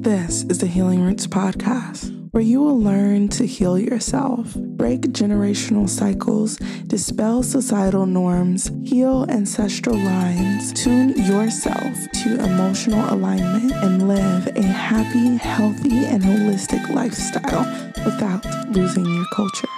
This is the Healing Roots Podcast, where you will learn to heal yourself, break generational cycles, dispel societal norms, heal ancestral lines, tune yourself to emotional alignment, and live a happy, healthy, and holistic lifestyle without losing your culture.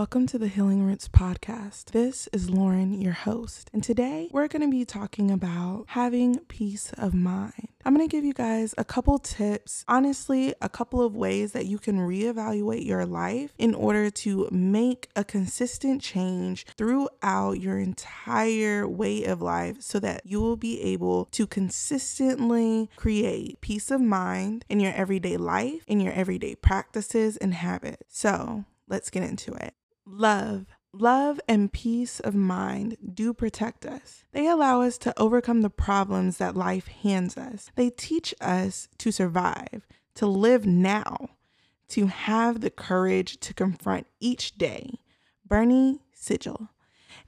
Welcome to the Healing Roots podcast. This is Lauren, your host, and today we're going to be talking about having peace of mind. I'm going to give you guys a couple tips, honestly, a couple of ways that you can reevaluate your life in order to make a consistent change throughout your entire way of life so that you will be able to consistently create peace of mind in your everyday life, in your everyday practices and habits. So, let's get into it. Love. Love and peace of mind do protect us. They allow us to overcome the problems that life hands us. They teach us to survive, to live now, to have the courage to confront each day. Bernie Siegel.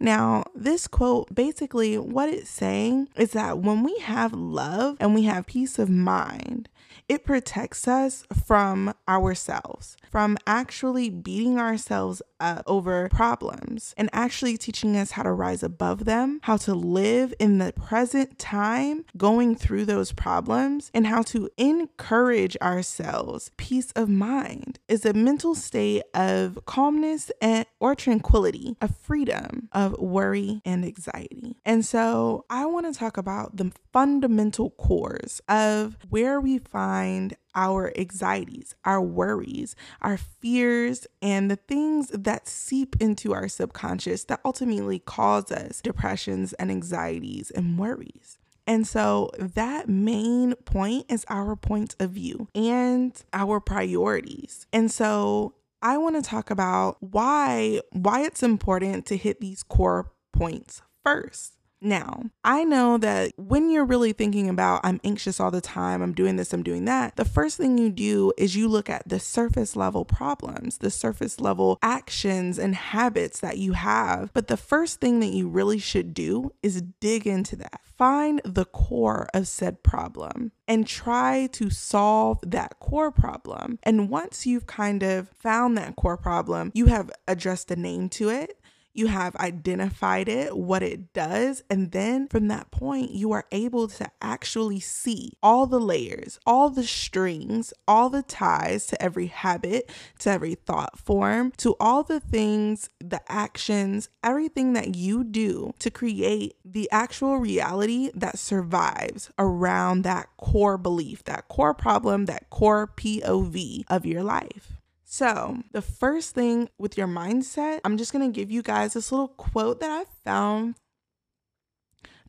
Now, this quote basically what it's saying is that when we have love and we have peace of mind, it protects us from ourselves, from actually beating ourselves up over problems and actually teaching us how to rise above them, how to live in the present time going through those problems, and how to encourage ourselves. Peace of mind is a mental state of calmness and or tranquility, of freedom of worry and anxiety. And so I want to talk about the fundamental cores of where we find our anxieties, our worries, our fears, and the things that seep into our subconscious that ultimately cause us depressions and anxieties and worries. And so that main point is our point of view and our priorities. And so I want to talk about why why it's important to hit these core points first. Now, I know that when you're really thinking about, I'm anxious all the time, I'm doing this, I'm doing that, the first thing you do is you look at the surface level problems, the surface level actions and habits that you have. But the first thing that you really should do is dig into that. Find the core of said problem and try to solve that core problem. And once you've kind of found that core problem, you have addressed a name to it you have identified it, what it does, and then from that point, you are able to actually see all the layers, all the strings, all the ties to every habit, to every thought form, to all the things, the actions, everything that you do to create the actual reality that survives around that core belief, that core problem, that core POV of your life. So, the first thing with your mindset, I'm just going to give you guys this little quote that I found.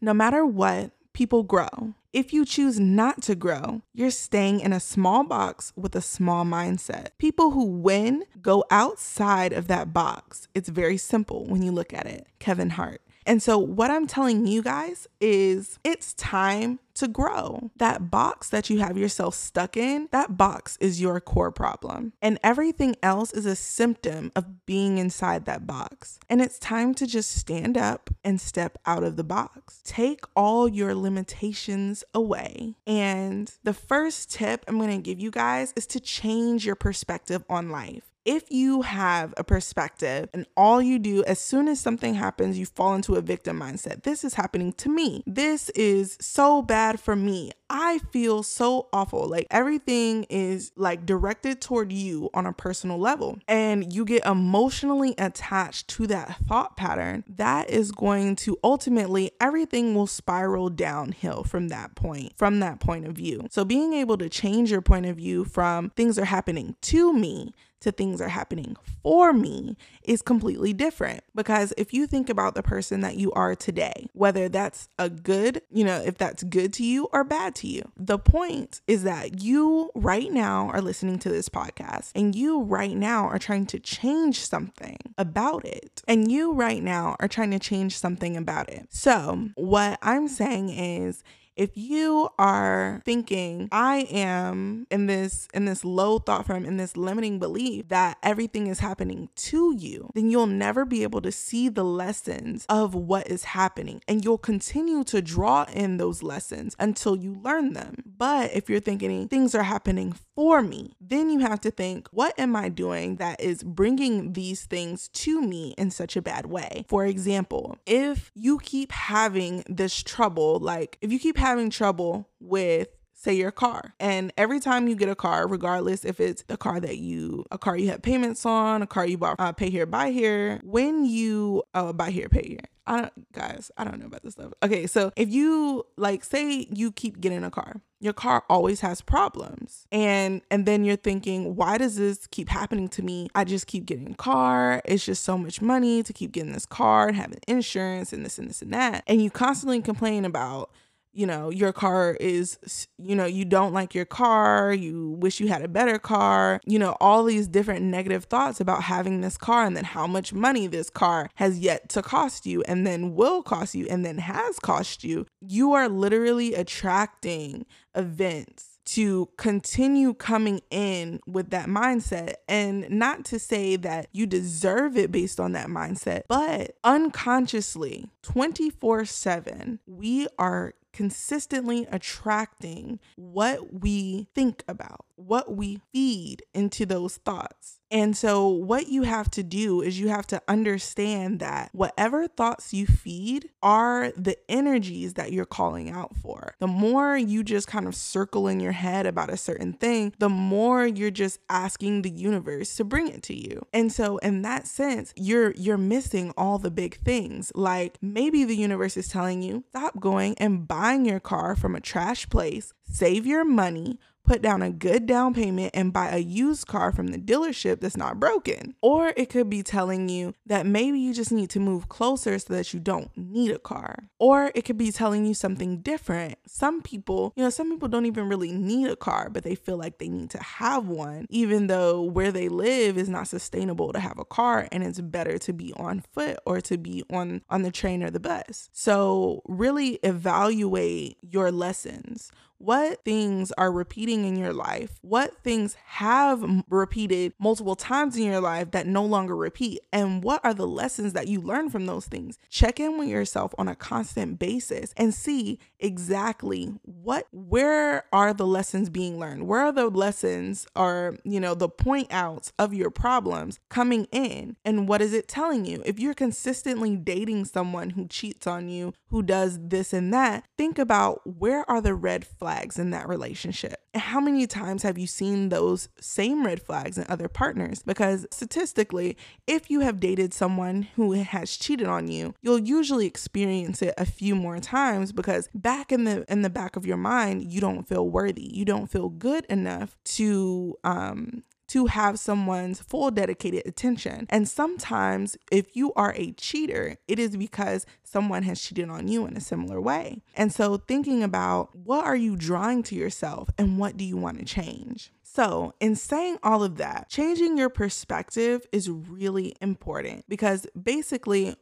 No matter what, people grow. If you choose not to grow, you're staying in a small box with a small mindset. People who win go outside of that box. It's very simple when you look at it. Kevin Hart. And so, what I'm telling you guys is it's time to grow. That box that you have yourself stuck in, that box is your core problem. And everything else is a symptom of being inside that box. And it's time to just stand up and step out of the box. Take all your limitations away. And the first tip I'm to give you guys is to change your perspective on life if you have a perspective and all you do as soon as something happens, you fall into a victim mindset. This is happening to me. This is so bad for me. I feel so awful. Like everything is like directed toward you on a personal level, and you get emotionally attached to that thought pattern. That is going to ultimately, everything will spiral downhill from that point, from that point of view. So, being able to change your point of view from things are happening to me to things are happening for me is completely different. Because if you think about the person that you are today, whether that's a good, you know, if that's good to you or bad to you, the point is that you right now are listening to this podcast and you right now are trying to change something about it. And you right now are trying to change something about it. So, what I'm saying is, if you are thinking I am in this in this low thought frame in this limiting belief that everything is happening to you, then you'll never be able to see the lessons of what is happening and you'll continue to draw in those lessons until you learn them. But if you're thinking things are happening for me, then you have to think, what am I doing that is bringing these things to me in such a bad way? For example, if you keep having this trouble, like if you keep having trouble with say your car and every time you get a car regardless if it's the car that you a car you have payments on a car you bought uh, pay here buy here when you uh, buy here pay here I don't, guys, I don't know about this stuff. Okay, so if you like say you keep getting a car, your car always has problems. And and then you're thinking, why does this keep happening to me? I just keep getting a car. It's just so much money to keep getting this car and having insurance and this and this and that. And you constantly complain about you know, your car is, you know, you don't like your car, you wish you had a better car, you know, all these different negative thoughts about having this car and then how much money this car has yet to cost you and then will cost you and then has cost you. You are literally attracting events to continue coming in with that mindset. And not to say that you deserve it based on that mindset, but unconsciously, 24 7, we are consistently attracting what we think about, what we feed into those thoughts. And so, what you have to do is you have to understand that whatever thoughts you feed are the energies that you're calling out for. The more you just kind of circle in your head about a certain thing, the more you're just asking the universe to bring it to you. And so, in that sense, you're you're missing all the big things. Like maybe the universe is telling you, stop going and buying your car from a trash place, save your money put down a good down payment and buy a used car from the dealership that's not broken. Or it could be telling you that maybe you just need to move closer so that you don't need a car. Or it could be telling you something different. Some people, you know, some people don't even really need a car, but they feel like they need to have one, even though where they live is not sustainable to have a car and it's better to be on foot or to be on on the train or the bus. So really evaluate your lessons what things are repeating in your life? What things have repeated multiple times in your life that no longer repeat? And what are the lessons that you learn from those things? Check in with yourself on a constant basis and see exactly what, where are the lessons being learned? Where are the lessons or, you know, the point outs of your problems coming in? And what is it telling you? If you're consistently dating someone who cheats on you, who does this and that, think about where are the red flags? Flags in that relationship. How many times have you seen those same red flags in other partners? Because statistically, if you have dated someone who has cheated on you, you'll usually experience it a few more times because back in the in the back of your mind, you don't feel worthy. You don't feel good enough to um to have someone's full dedicated attention. And sometimes, if you are a cheater, it is because someone has cheated on you in a similar way. And so, thinking about what are you drawing to yourself and what do you want to change? So, in saying all of that, changing your perspective is really important because basically,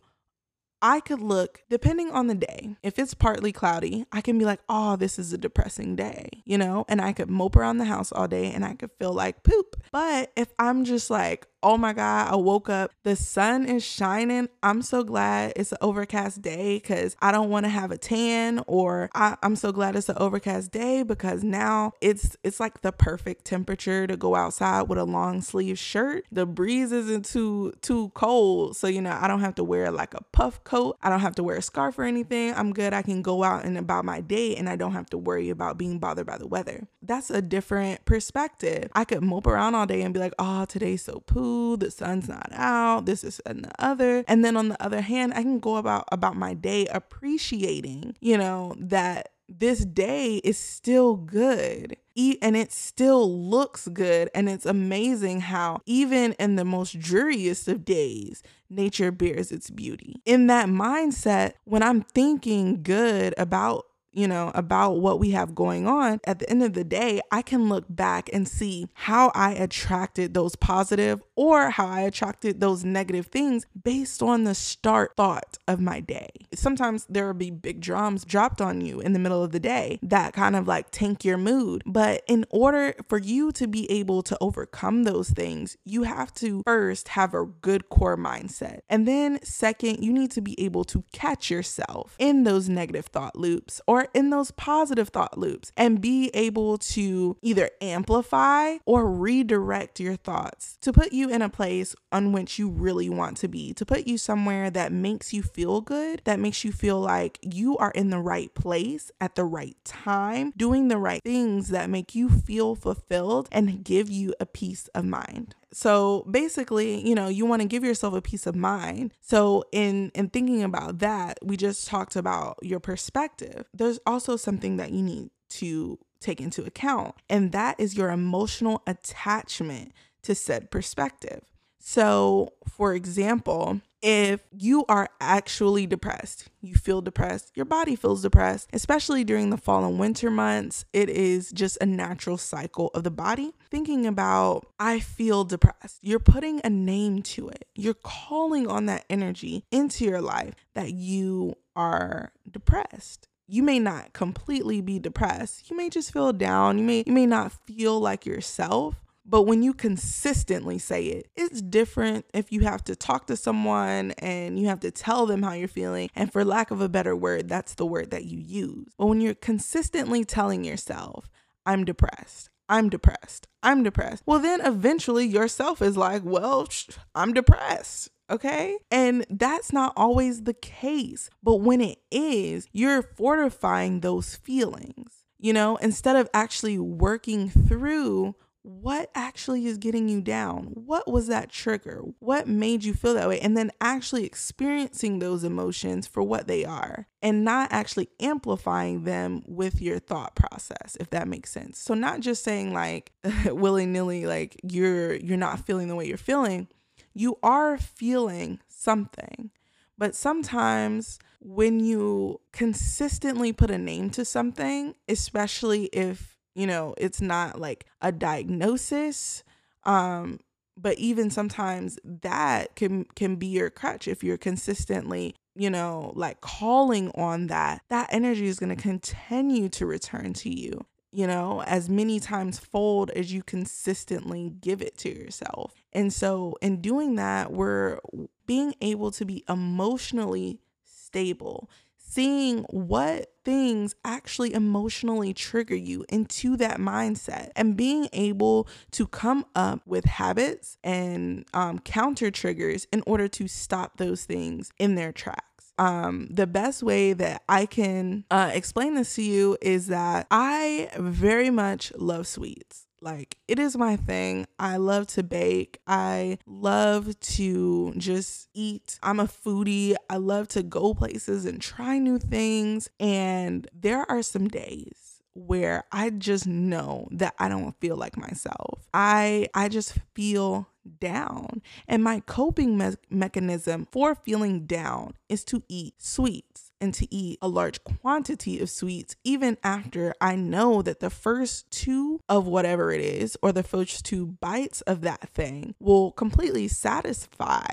I could look, depending on the day, if it's partly cloudy, I can be like, oh, this is a depressing day, you know? And I could mope around the house all day and I could feel like poop. But if I'm just like, oh my God, I woke up, the sun is shining. I'm so glad it's an overcast day because I don't want to have a tan, or I, am so glad it's an overcast day because now it's it's like the perfect temperature to go outside with a long sleeve shirt. The breeze isn't too too cold. So, you know, I don't have to wear like a puff coat. I don't have to wear a scarf or anything. I'm good. I can go out and about my day and I don't have to worry about being bothered by the weather. That's a different perspective. I could mope around all day and be like, oh, today's so poo the sun's not out, this is and the other. And then on the other hand, I can go about about my day appreciating, you know, that this day is still good. And it still looks good. And it's amazing how even in the most dreariest of days nature bears its beauty. In that mindset when i'm thinking good about you know, about what we have going on, at the end of the day, I can look back and see how I attracted those positive or how I attracted those negative things based on the start thought of my day. Sometimes there will be big drums dropped on you in the middle of the day that kind of like tank your mood. But in order for you to be able to overcome those things, you have to first have a good core mindset. And then, second, you need to be able to catch yourself in those negative thought loops or in those positive thought loops and be able to either amplify or redirect your thoughts to put you in a place on which you really want to be, to put you somewhere that makes you feel good, that makes you feel like you are in the right place at the right time, doing the right things that make you feel fulfilled and give you a peace of mind. So basically, you know, you want to give yourself a peace of mind. So in in thinking about that, we just talked about your perspective. There's also something that you need to take into account, and that is your emotional attachment to said perspective. So, for example, if you are actually depressed, you feel depressed, your body feels depressed, especially during the fall and winter months, it is just a natural cycle of the body. Thinking about, I feel depressed, you're putting a name to it. You're calling on that energy into your life that you are depressed you may not completely be depressed. You may just feel down. You may you may not feel like yourself, but when you consistently say it, it's different if you have to talk to someone and you have to tell them how you're feeling. And for lack of a better word, that's the word that you use. But when you're consistently telling yourself, I'm depressed, I'm depressed, I'm depressed, well, then eventually yourself is like, well, I'm depressed. Okay. And that's not always the case. But when it is, you're fortifying those feelings. You know, instead of actually working through what actually is getting you down? What was that trigger? What made you feel that way? And then actually experiencing those emotions for what they are and not actually amplifying them with your thought process, if that makes sense. So not just saying like willy-nilly like you're you're not feeling the way you're feeling. You are feeling something. But sometimes when you consistently put a name to something, especially if you know it's not like a diagnosis um but even sometimes that can can be your crutch if you're consistently you know like calling on that that energy is going to continue to return to you you know as many times fold as you consistently give it to yourself. And so in doing that we're being able to be emotionally stable seeing what things actually emotionally trigger you into that mindset and being able to come up with habits and um, counter triggers in order to stop those things in their tracks. Um, the best way that I can uh, explain this to you is that I very much love sweets. Like, it is my thing. I love to bake. I love to just eat. I'm a foodie. I love to go places and try new things. And there are some days where I just know that I don't feel like myself. I I just feel down. And my coping me- mechanism for feeling down is to eat sweets and to eat a large quantity of sweets, even after I know that the first two of whatever it is, or the first two bites of that thing, will completely satisfy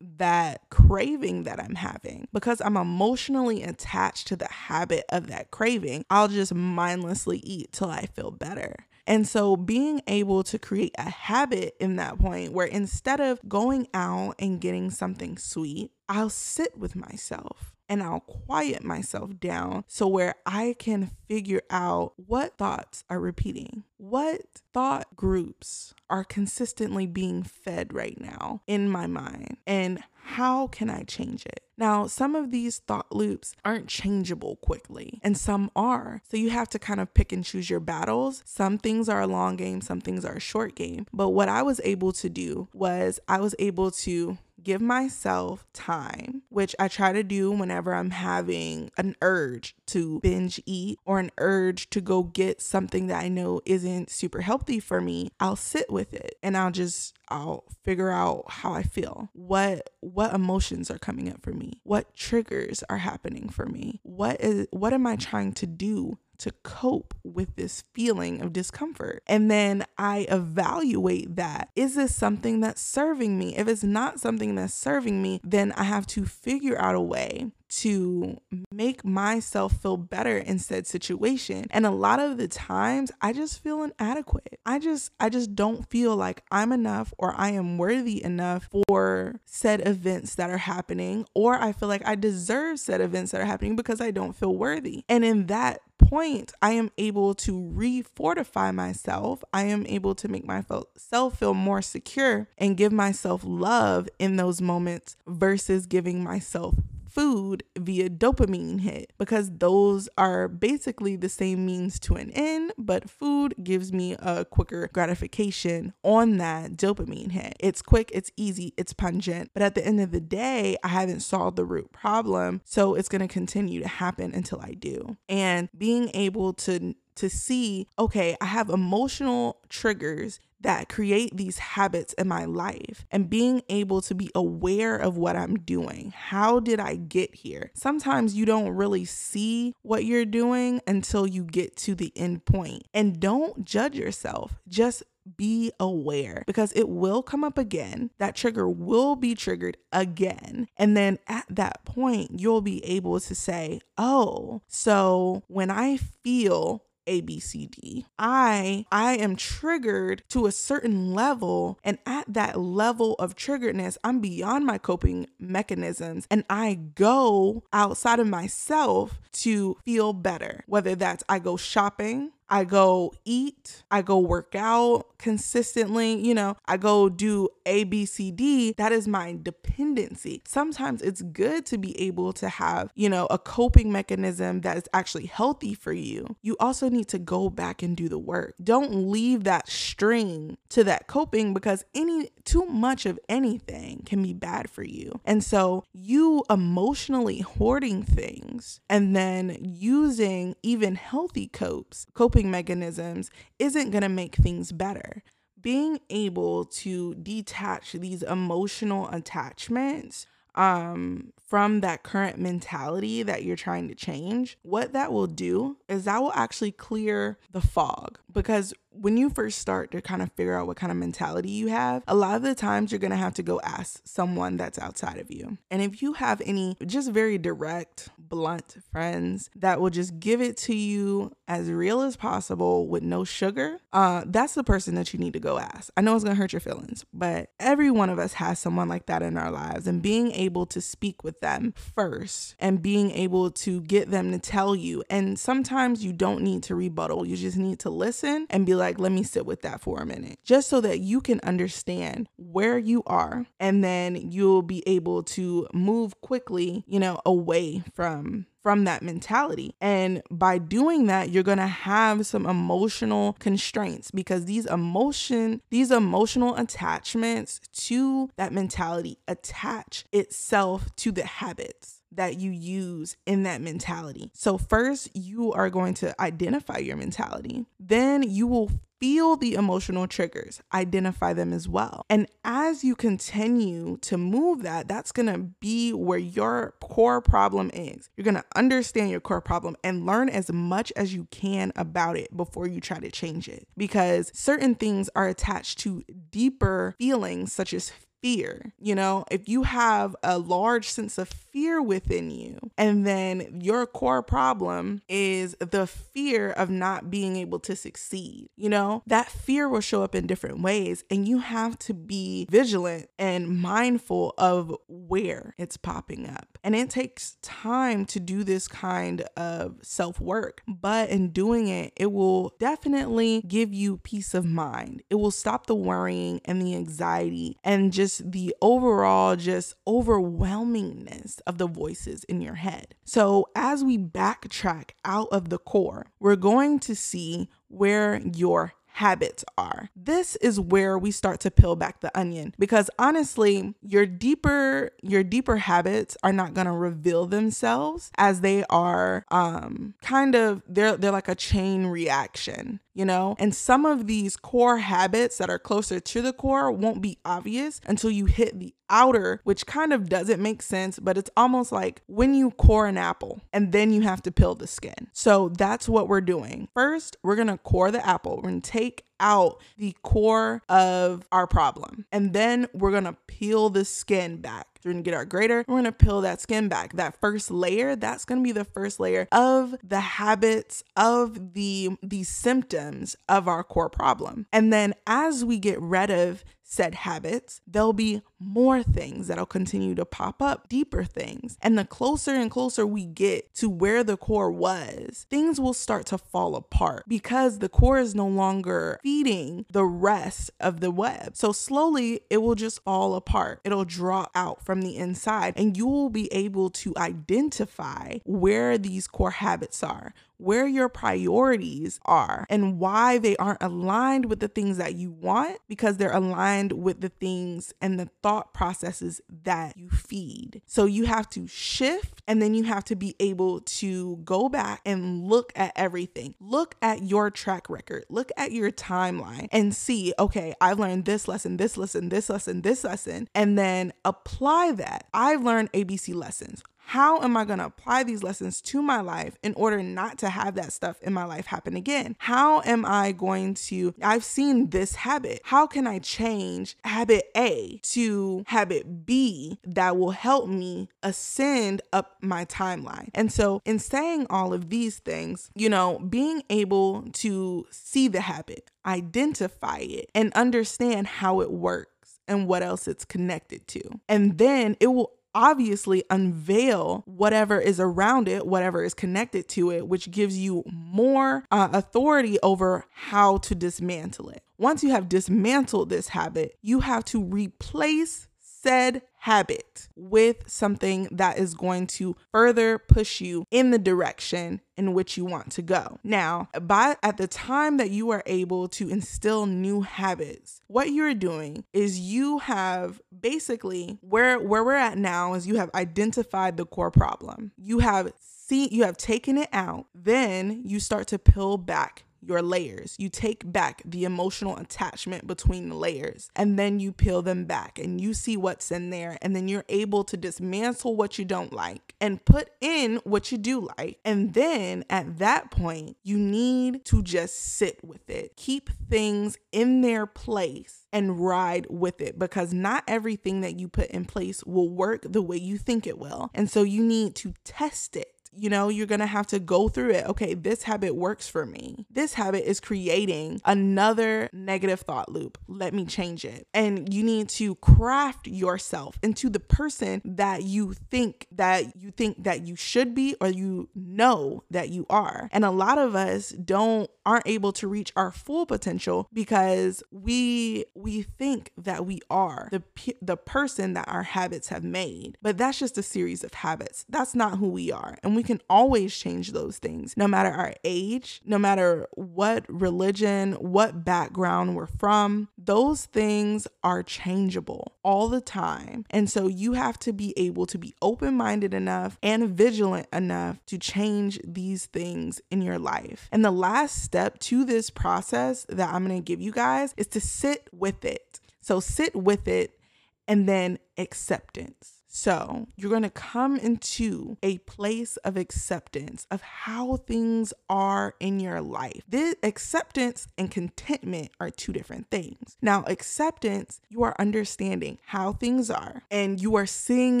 that craving that I'm having because I'm emotionally attached to the habit of that craving. I'll just mindlessly eat till I feel better. And so being able to create a habit in that point where instead of going out and getting something sweet, I'll sit with myself and I'll quiet myself down so where I can figure out what thoughts are repeating, what thought groups are consistently being fed right now in my mind, and how can I change it? Now, some of these thought loops aren't changeable quickly, and some are. So you have to kind of pick and choose your battles. Some things are a long game, some things are a short game. But what I was able to do was I was able to give myself time, which I try to do whenever I'm having an urge to binge eat or an urge to go get something that I know isn't super healthy for me. I'll sit with it and I'll just I'll figure out how I feel. What what emotions are coming up for me? What triggers are happening for me? What is what am I trying to do to cope with this feeling of discomfort. And then I evaluate that. Is this something that's serving me? If it's not something that's serving me, then I have to figure out a way to make myself feel better in said situation. And a lot of the times I just feel inadequate. I just I just don't feel like I'm enough or I am worthy enough for said events that are happening or I feel like I deserve said events that are happening because I don't feel worthy. And in that point, I am able to refortify myself. I am able to make myself feel more secure and give myself love in those moments versus giving myself food via dopamine hit because those are basically the same means to an end, but food gives me a quicker gratification on that dopamine hit. It's quick, it's easy, it's pungent, but at the end of the day, I haven't solved the root problem, so it's going to continue to happen until I do. And being able to to see, okay, I have emotional triggers that create these habits in my life and being able to be aware of what I'm doing. How did I get here? Sometimes you don't really see what you're doing until you get to the end point. And don't judge yourself. Just be aware because it will come up again. That trigger will be triggered again. And then at that point, you'll be able to say, oh, so when I feel a B C D. I I am triggered to a certain level and at that level of triggeredness, I'm beyond my coping mechanisms and I go outside of myself to feel better. Whether that's I go shopping, I go eat, I go work out consistently, you know, I go do A, B, C, D. That is my dependency. Sometimes it's good to be able to have, you know, a coping mechanism that is actually healthy for you. You also need to go back and do the work. Don't leave that string to that coping because any too much of anything can be bad for you. And so you emotionally hoarding things and then using even healthy copes, coping coping mechanisms isn't going to make things better. Being able to detach these emotional attachments um, from that current mentality that you're trying to change, what that will do is that will actually clear the fog. Because when you first start to kind of figure out what kind of mentality you have, a lot of the times you're to have to go ask someone that's outside of you. And if you have any just very direct, blunt friends that will just give it to you as real as possible with no sugar, uh, that's the person that you need to go ask. I know it's to hurt your feelings, but every one of us has someone like that in our lives. And being able to speak with them first and being able to get them to tell you, and sometimes you don't need to rebuttal, you just need to listen and be like, like, let me sit with that for a minute, just so that you can understand where you are. And then you'll be able to move quickly, you know, away from from that mentality. And by doing that, you're going to have some emotional constraints because these emotion, these emotional attachments to that mentality attach itself to the habits that you use in that mentality. So, first, you are going to identify your mentality. Then, you will feel the emotional triggers, identify them as well. And as you continue to move that, that's going to be where your core problem is. You're going to understand your core problem and learn as much as you can about it before you try to change it. Because certain things are attached to deeper feelings, such as fear. You know, if you have a large sense of fear within you, and then your core problem is the fear of not being able to succeed, you know, that fear will show up in different ways. And you have to be vigilant and mindful of where it's popping up. And it takes time to do this kind of self work, but in doing it, it will definitely give you peace of mind. It will stop the worrying and the anxiety and just just the overall just overwhelmingness of the voices in your head. So as we backtrack out of the core, we're going to see where your habits are. This is where we start to peel back the onion because honestly, your deeper your deeper habits are not going to reveal themselves as they are um kind of they're they're like a chain reaction you know? And some of these core habits that are closer to the core won't be obvious until you hit the outer, which kind of doesn't make sense, but it's almost like when you core an apple and then you have to peel the skin. So that's what we're doing. First, we're gonna core the apple. We're gonna take out the core of our problem. And then we're gonna peel the skin back. We're gonna get our grater, we're gonna peel that skin back. That first layer, that's gonna be the first layer of the habits of the the symptoms of our core problem. And then as we get rid of said habits, there'll be more things that'll continue to pop up, deeper things. And the closer and closer we get to where the core was, things will start to fall apart because the core is no longer feeding the rest of the web. So slowly it will just fall apart. It'll draw out from the inside, and you will be able to identify where these core habits are where your priorities are and why they aren't aligned with the things that you want because they're aligned with the things and the thought processes that you feed. So you have to shift and then you have to be able to go back and look at everything. Look at your track record, look at your timeline and see, okay, I've learned this lesson, this lesson, this lesson, this lesson, and then apply that. I've learned ABC lessons how am I going to apply these lessons to my life in order not to have that stuff in my life happen again? How am I going to? I've seen this habit. How can I change habit A to habit B that will help me ascend up my timeline? And so, in saying all of these things, you know, being able to see the habit, identify it, and understand how it works and what else it's connected to. And then it will obviously unveil whatever is around it, whatever is connected to it, which gives you more uh, authority over how to dismantle it. Once you have dismantled this habit, you have to replace said habit with something that is going to further push you in the direction in which you want to go. Now, by at the time that you are able to instill new habits, what you're doing is you have basically where where we're at now is you have identified the core problem. You have seen you have taken it out, then you start to peel back your layers. You take back the emotional attachment between the layers and then you peel them back and you see what's in there. And then you're able to dismantle what you don't like and put in what you do like. And then at that point, you need to just sit with it, keep things in their place and ride with it because not everything that you put in place will work the way you think it will. And so you need to test it you know, you're going to have to go through it. Okay, this habit works for me. This habit is creating another negative thought loop. Let me change it. And you need to craft yourself into the person that you think that you think that you should be or you know that you are. And a lot of us don't aren't able to reach our full potential because we we think that we are the the person that our habits have made. But that's just a series of habits. That's not who we are. And we can always change those things, no matter our age, no matter what religion, what background we're from. Those things are changeable all the time. And so you have to be able to be open minded enough and vigilant enough to change these things in your life. And the last step to this process that I'm going to give you guys is to sit with it. So sit with it and then acceptance. So you're going to come into a place of acceptance of how things are in your life. This acceptance and contentment are two different things. Now, acceptance, you are understanding how things are and you are seeing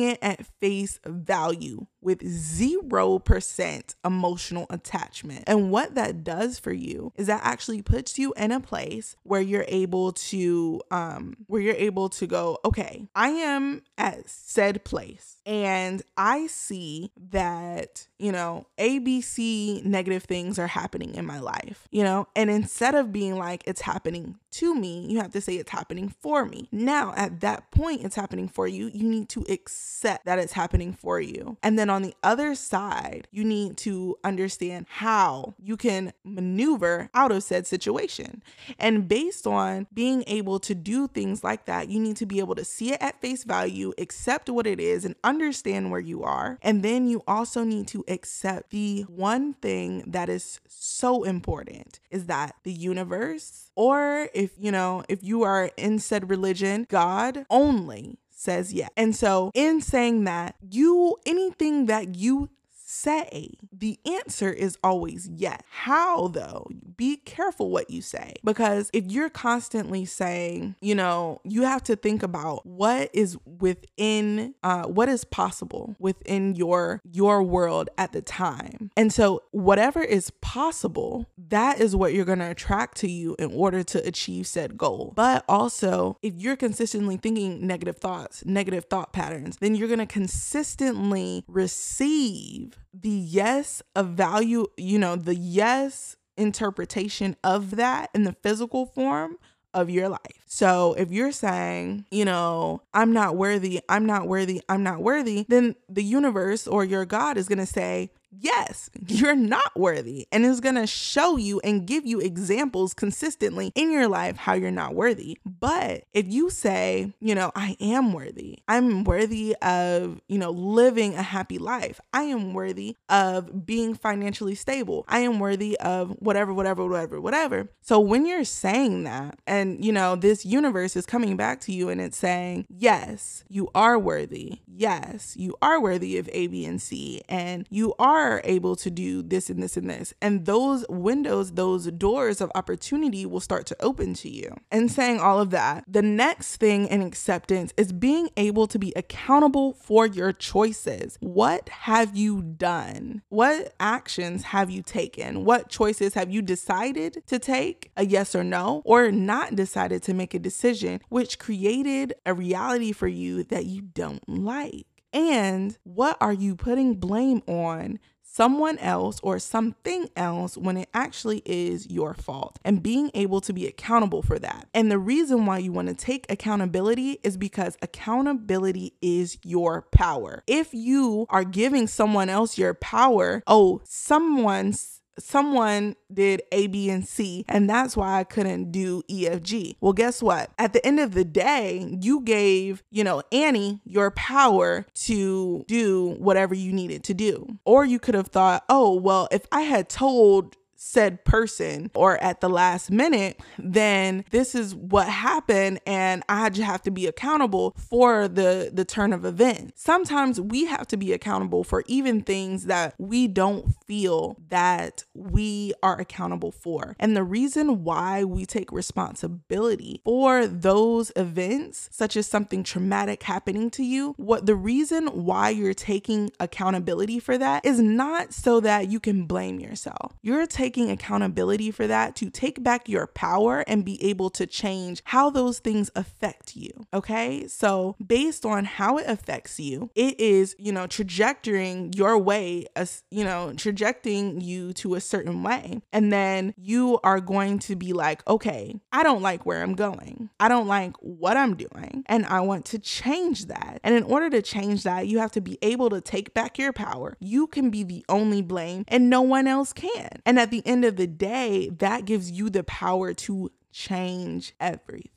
it at face value with 0% emotional attachment. And what that does for you is that actually puts you in a place where you're able to um where you're able to go, okay, I am at said place. And I see that, you know, ABC negative things are happening in my life, you know, and instead of being like it's happening to me. You have to say it's happening for me. Now, at that point, it's happening for you. You need to accept that it's happening for you. And then on the other side, you need to understand how you can maneuver out of said situation. And based on being able to do things like that, you need to be able to see it at face value, accept what it is, and understand where you are. And then you also need to accept the one thing that is so important is that the universe, or if you know, if you are in said religion, God only says yes. And so, in saying that, you anything that you say? The answer is always yes. How though? Be careful what you say because if you're constantly saying, you know, you have to think about what is within uh, what is possible within your your world at the time. And so whatever is possible, that is what you're going to attract to you in order to achieve said goal. But also, if you're consistently thinking negative thoughts, negative thought patterns, then you're going to consistently receive the yes of value, you know, the yes interpretation of that in the physical form of your life. So if you're saying, you know, I'm not worthy, I'm not worthy, I'm not worthy, then the universe or your God is going to say, yes, you're not worthy. And it's going to show you and give you examples consistently in your life how you're not worthy. But if you say, you know, I am worthy, I'm worthy of, you know, living a happy life, I am worthy of being financially stable, I am worthy of whatever, whatever, whatever, whatever. So when you're saying that, and, you know, this universe is coming back to you and it's saying, yes, you are worthy. Yes, you are worthy of A, B, and C. And you are are able to do this and this and this. And those windows, those doors of opportunity will start to open to you. And saying all of that, the next thing in acceptance is being able to be accountable for your choices. What have you done? What actions have you taken? What choices have you decided to take, a yes or no, or not decided to make a decision, which created a reality for you that you don't like? And what are you putting blame on someone else or something else when it actually is your fault and being able to be accountable for that. And the reason why you want to take accountability is because accountability is your power. If you are giving someone else your power, oh, someone's someone did A, B, and C, and that's why I couldn't do E, F, G. Well, guess what? At the end of the day, you gave, you know, Annie your power to do whatever you needed to do. Or you could have thought, oh, well, if I had told said person or at the last minute, then this is what happened and I just have to be accountable for the the turn of events. Sometimes we have to be accountable for even things that we don't feel that we are accountable for. And the reason why we take responsibility for those events, such as something traumatic happening to you, what the reason why you're taking accountability for that is not so that you can blame yourself. You're taking taking accountability for that to take back your power and be able to change how those things affect you. Okay. So, based on how it affects you, it is, you know, trajectorying your way, as, you know, trajecting you to a certain way. And then you are going to be like, okay, I don't like where I'm going. I don't like what I'm doing. And I want to change that. And in order to change that, you have to be able to take back your power. You can be the only blame, and no one else can. And at the the end of the day, that gives you the power to change everything.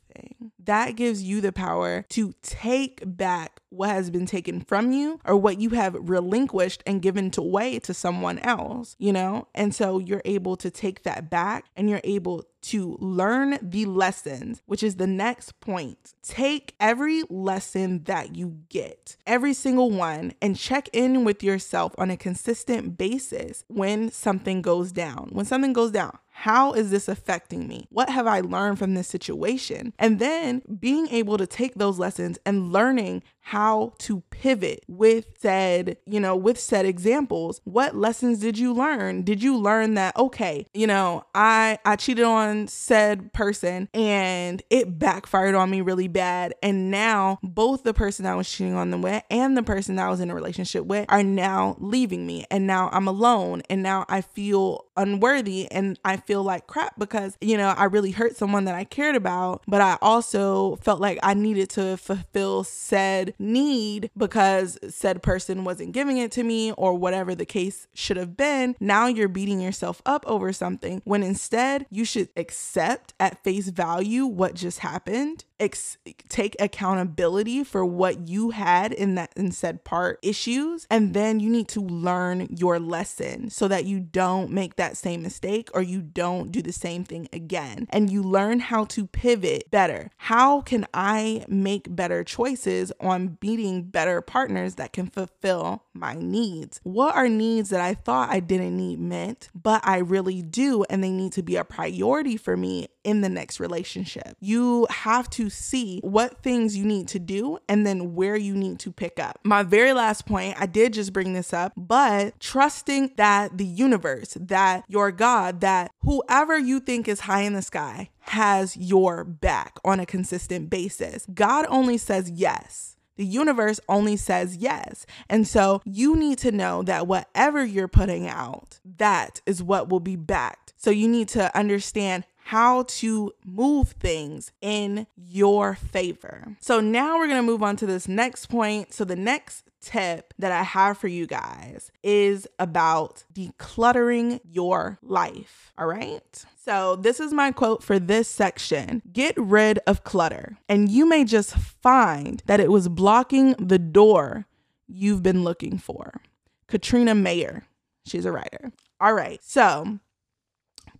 That gives you the power to take back what has been taken from you or what you have relinquished and given away to someone else, you know? And so you're able to take that back and you're able to learn the lessons, which is the next point. Take every lesson that you get, every single one, and check in with yourself on a consistent basis when something goes down. When something goes down, how is this affecting me? What have I learned from this situation? And then being able to take those lessons and learning how to pivot with said, you know, with said examples. What lessons did you learn? Did you learn that okay, you know, I I cheated on said person and it backfired on me really bad and now both the person I was cheating on them with and the person I was in a relationship with are now leaving me and now I'm alone and now I feel unworthy and I feel like crap because, you know, I really hurt someone that I cared about, but I also felt like I needed to fulfill said need because said person wasn't giving it to me or whatever the case should have been. Now you're beating yourself up over something when instead you should accept at face value what just happened ex- take accountability for what you had in that in said part issues and then you need to learn your lesson so that you don't make that same mistake or you don't do the same thing again. And you learn how to pivot better. How can i make better choices on beating better partners that can fulfill my needs? What are needs that i thought i didn't need meant but i really do and they need to be a priority for me in the next relationship. You have to see what things you need to do and then where you need to pick up. My very last point, I did just bring this up, but trusting that the universe, that your God, that whoever you think is high in the sky has your back on a consistent basis. God only says yes. The universe only says yes. And so you need to know that whatever you're putting out, that is what will be backed. So you need to understand how to move things in your favor. So now we're going to move on to this next point. So the next tip that I have for you guys is about decluttering your life. All right. So, this is my quote for this section Get rid of clutter, and you may just find that it was blocking the door you've been looking for. Katrina Mayer, she's a writer. All right. So,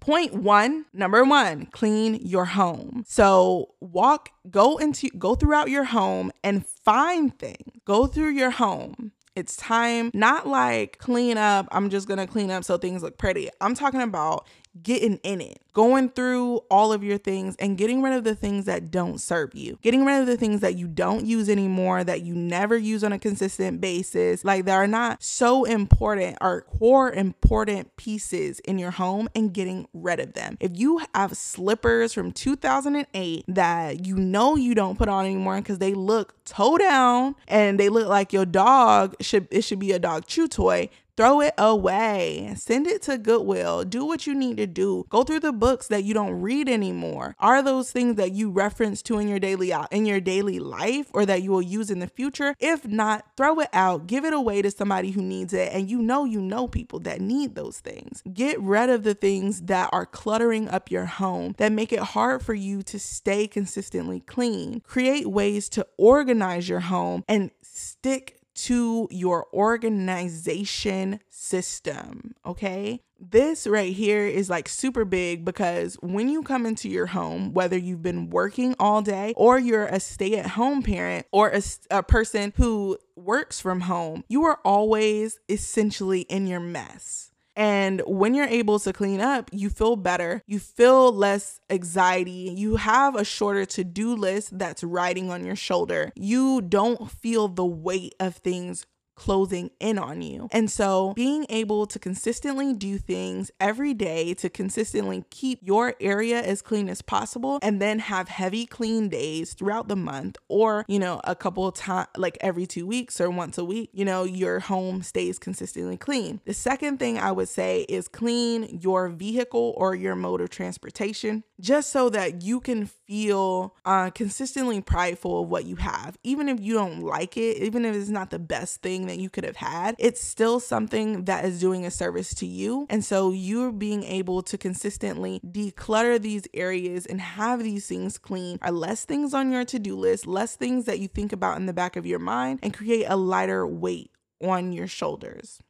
Point one, number one, clean your home. So walk, go into, go throughout your home and find things. Go through your home. It's time, not like clean up. I'm just gonna clean up so things look pretty. I'm talking about getting in it, going through all of your things and getting rid of the things that don't serve you, getting rid of the things that you don't use anymore, that you never use on a consistent basis, like that are not so important or core important pieces in your home and getting rid of them. If you have slippers from 2008 that you know you don't put on anymore because they look toe down and they look like your dog should it should be a dog chew toy Throw it away. Send it to Goodwill. Do what you need to do. Go through the books that you don't read anymore. Are those things that you reference to in your daily uh, in your daily life or that you will use in the future? If not, throw it out. Give it away to somebody who needs it and you know you know people that need those things. Get rid of the things that are cluttering up your home that make it hard for you to stay consistently clean. Create ways to organize your home and stick to your organization system. Okay. This right here is like super big because when you come into your home, whether you've been working all day or you're a stay at home parent or a, a person who works from home, you are always essentially in your mess and when you're able to clean up, you feel better. You feel less anxiety. You have a shorter to do list that's riding on your shoulder. You don't feel the weight of things closing in on you. And so being able to consistently do things every day to consistently keep your area as clean as possible and then have heavy clean days throughout the month or, you know, a couple of times like every 2 weeks or once a week, you know, your home stays consistently clean. The second thing I would say is clean your vehicle or your mode of transportation just so that you can feel uh, consistently prideful of what you have. Even if you don't like it, even if it's not the best thing that you could have had, it's still something that is doing a service to you. And so you're being able to consistently declutter these areas and have these things clean are less things on your to do list, less things that you think about in the back of your mind, and create a lighter weight on your shoulders.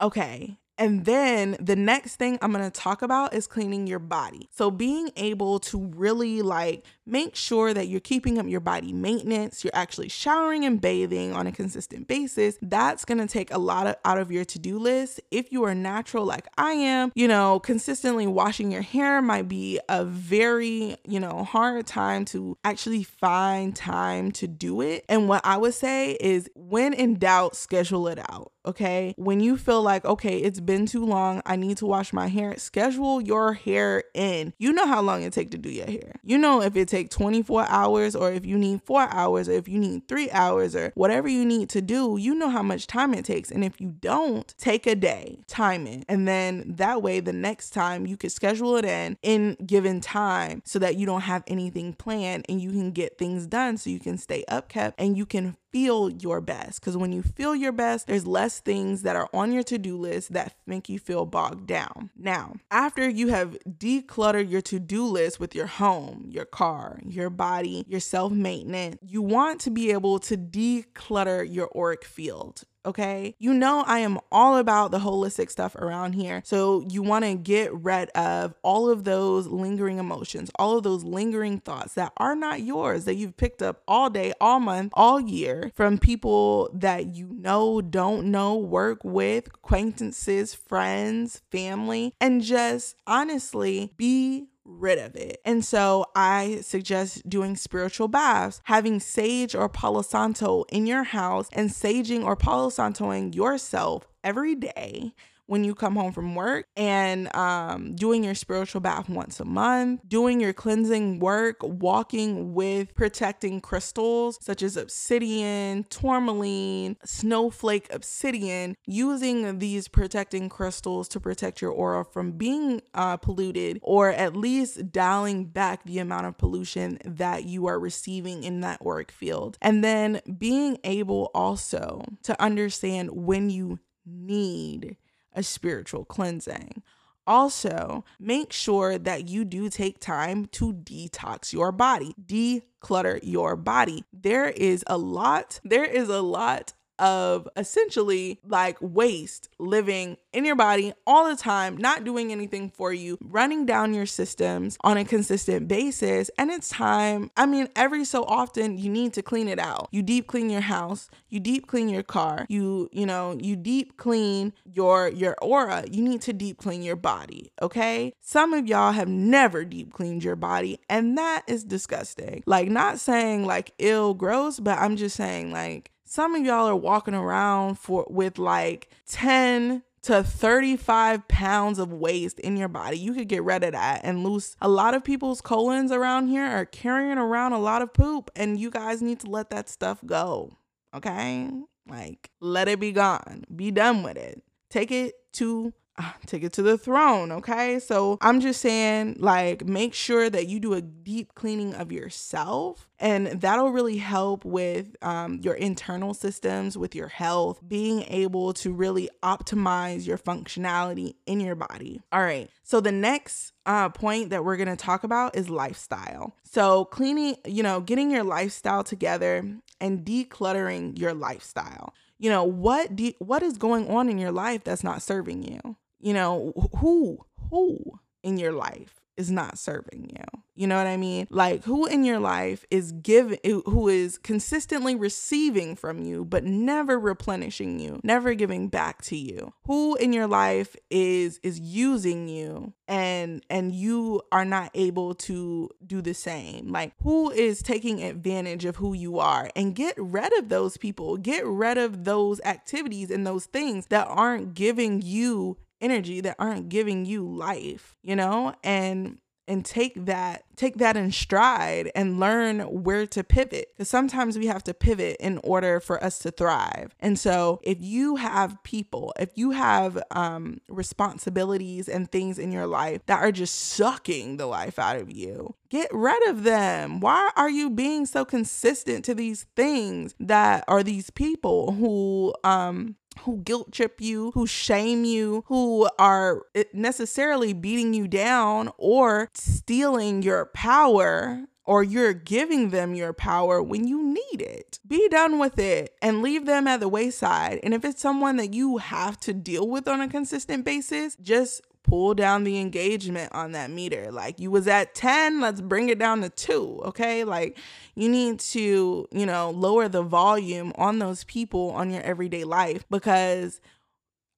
Okay, And then the next thing I'm going to talk about is cleaning your body. So being able to really like make sure that you're keeping up your body maintenance, you're actually showering and bathing on a consistent basis. That's going to take a lot of out of your to-do list. If you are natural like I am, you know, consistently washing your hair might be a very, you know, hard time to actually find time to do it. And what I would say is when in doubt, schedule it out. Okay. When you feel like, okay, it's been too long, I need to wash my hair, schedule your hair in. You know how long it takes to do your hair. You know if it takes 24 hours or if you need four hours or if you need three hours or whatever you need to do, you know how much time it takes. And if you don't, take a day, time it. And then that way, the next time you can schedule it in in given time so that you don't have anything planned and you can get things done so you can stay upkept and you can feel your best. Because when you feel your best, there's less things that are on your to do list that make you feel bogged down. Now, after you have decluttered your to do list with your home, your car, your body, your self maintenance, you want to be able to declutter your auric field okay? You know, I am all about the holistic stuff around here. So, you want to get rid of all of those lingering emotions, all of those lingering thoughts that are not yours, that you've picked up all day, all month, all year from people that you know, don't know, work with, acquaintances, friends, family, and just honestly be rid of it. And so I suggest doing spiritual baths, having sage or palo santo in your house and saging or palo santoing yourself every day when you come home from work and um, doing your spiritual bath once a month, doing your cleansing work, walking with protecting crystals such as obsidian, tourmaline, snowflake obsidian, using these protecting crystals to protect your aura from being uh, polluted or at least dialing back the amount of pollution that you are receiving in that auric field. And then being able also to understand when you need a spiritual cleansing. Also, make sure that you do take time to detox your body, declutter your body. There is a lot, there is a lot of essentially like waste living in your body all the time, not doing anything for you, running down your systems on a consistent basis. And it's time, I mean, every so often you need to clean it out. You deep clean your house, you deep clean your car, you, you know, you deep clean your your aura. You need to deep clean your body, okay? Some of y'all have never deep cleaned your body, and that is disgusting. Like not saying like ill gross, but I'm just saying like some of y'all are walking around for with like 10 to 35 pounds of waste in your body. You could get rid of that and lose a lot of people's colons around here are carrying around a lot of poop and you guys need to let that stuff go. Okay? Like let it be gone. Be done with it. Take it to take it to the throne, okay? So I'm just saying, like, make sure that you do a deep cleaning of yourself, and that'll really help with um, your internal systems, with your health, being able to really optimize your functionality in your body. All right, so the next uh, point that we're gonna talk about is lifestyle. So, cleaning, you know, getting your lifestyle together and decluttering your lifestyle you know what do, what is going on in your life that's not serving you you know, who, who in your life is not serving you? You know what I mean? Like who in your life is giving, who is consistently receiving from you, but never replenishing you, never giving back to you? Who in your life is, is using you and, and you are not able to do the same? Like who is taking advantage of who you are and get rid of those people, get rid of those activities and those things that aren't giving you energy that aren't giving you life, you know? And and take that take that in stride and learn where to pivot because sometimes we have to pivot in order for us to thrive and so if you have people if you have um, responsibilities and things in your life that are just sucking the life out of you get rid of them why are you being so consistent to these things that are these people who um who guilt trip you, who shame you, who are eh, necessarily beating you down or stealing your power or you're giving them your power when you need it. Be done with it and leave them at the wayside. And if it's someone that you have to deal with on a consistent basis, just pull down the engagement on that meter. Like you was at 10, let's bring it down to 2, okay? Like you need to, you know, lower the volume on those people on your everyday life because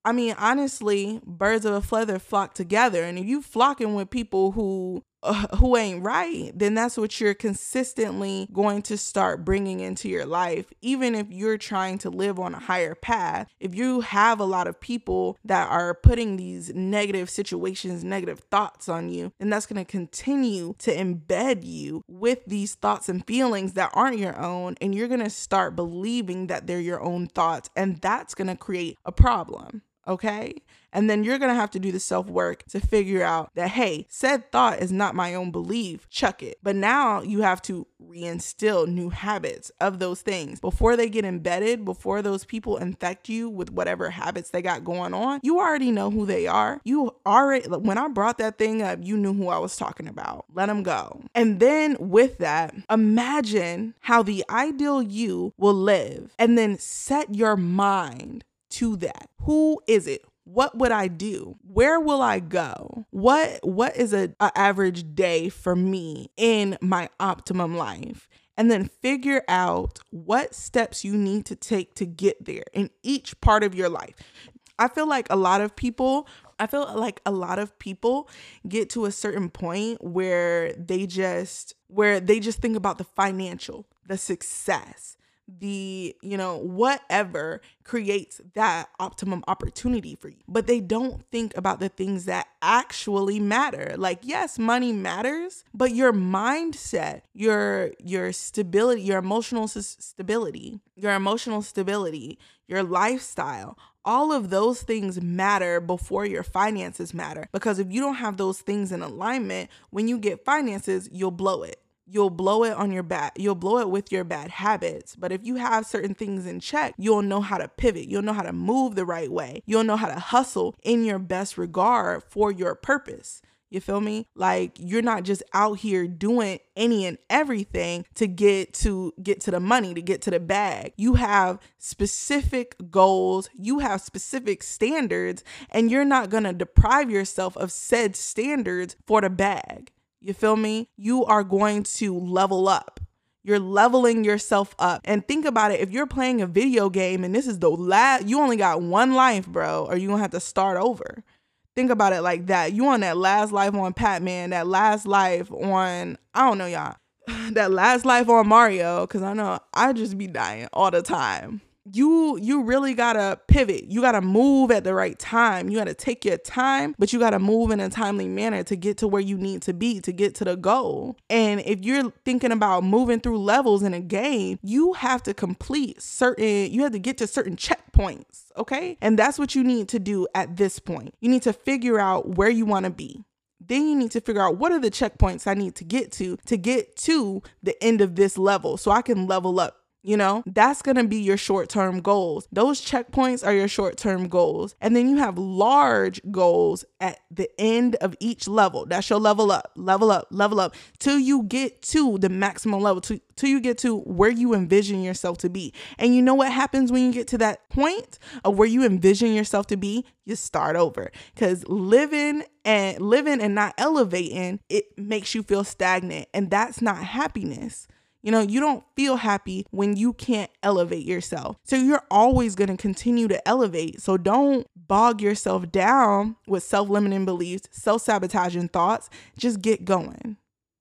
I mean, honestly, birds of a feather flock together. And if you flocking with people who uh, who ain't right, then that's what you're consistently going to start bringing into your life. Even if you're trying to live on a higher path, if you have a lot of people that are putting these negative situations, negative thoughts on you, then that's going to continue to embed you with these thoughts and feelings that aren't your own. And you're going to start believing that they're your own thoughts. And that's going to create a problem. Okay. And then you're to have to do the self work to figure out that, hey, said thought is not my own belief. Chuck it. But now you have to reinstill new habits of those things before they get embedded, before those people infect you with whatever habits they got going on. You already know who they are. You already, when I brought that thing up, you knew who I was talking about. Let them go. And then with that, imagine how the ideal you will live and then set your mind to that. Who is it? What would I do? Where will I go? What what is a, a average day for me in my optimum life? and then figure out what steps you need to take to get there in each part of your life. I feel like a lot of people, I feel like a lot of people get to a certain point where they just where they just think about the financial, the success, the, you know, whatever creates that optimum opportunity for you. But they don't think about the things that actually matter. Like yes, money matters, but your mindset, your your stability, your emotional s- stability, your emotional stability, your lifestyle, all of those things matter before your finances matter because if you don't have those things in alignment, when you get finances, you'll blow it you'll blow it on your bad you'll blow it with your bad habits but if you have certain things in check you'll know how to pivot you'll know how to move the right way you'll know how to hustle in your best regard for your purpose you feel me? Like you're not just out here doing any and everything to get to get to the money, to get to the bag. You have specific goals, you have specific standards, and you're not going to deprive yourself of said standards for the bag. You feel me? You are going to level up. You're leveling yourself up. And think about it if you're playing a video game and this is the last, you only got one life, bro, or you're gonna have to start over. Think about it like that. You on that last life on Pac Man, that last life on, I don't know, y'all, that last life on Mario, because I know I just be dying all the time you you really gotta pivot. You gotta move at the right time. You gotta take your time but you gotta move in a timely manner to get to where you need to be to get to the goal. And if you're thinking about moving through levels in a game you have to complete certain you have to get to certain checkpoints okay? And that's what you need to do at this point. You need to figure out where you want to be. Then you need to figure out what are the checkpoints I need to get to to get to the end of this level so I can level up you know, that's going to be your short term goals. Those checkpoints are your short term goals. And then you have large goals at the end of each level. That's your level up, level up, level up till you get to the maximum level, till you get to where you envision yourself to be. And you know what happens when you get to that point of where you envision yourself to be? You start over because living and living and not elevating, it makes you feel stagnant. And that's not happiness. You know, you don't feel happy when you can't elevate yourself. So you're always going to continue to elevate. So don't bog yourself down with self limiting beliefs, self sabotaging thoughts. Just get going.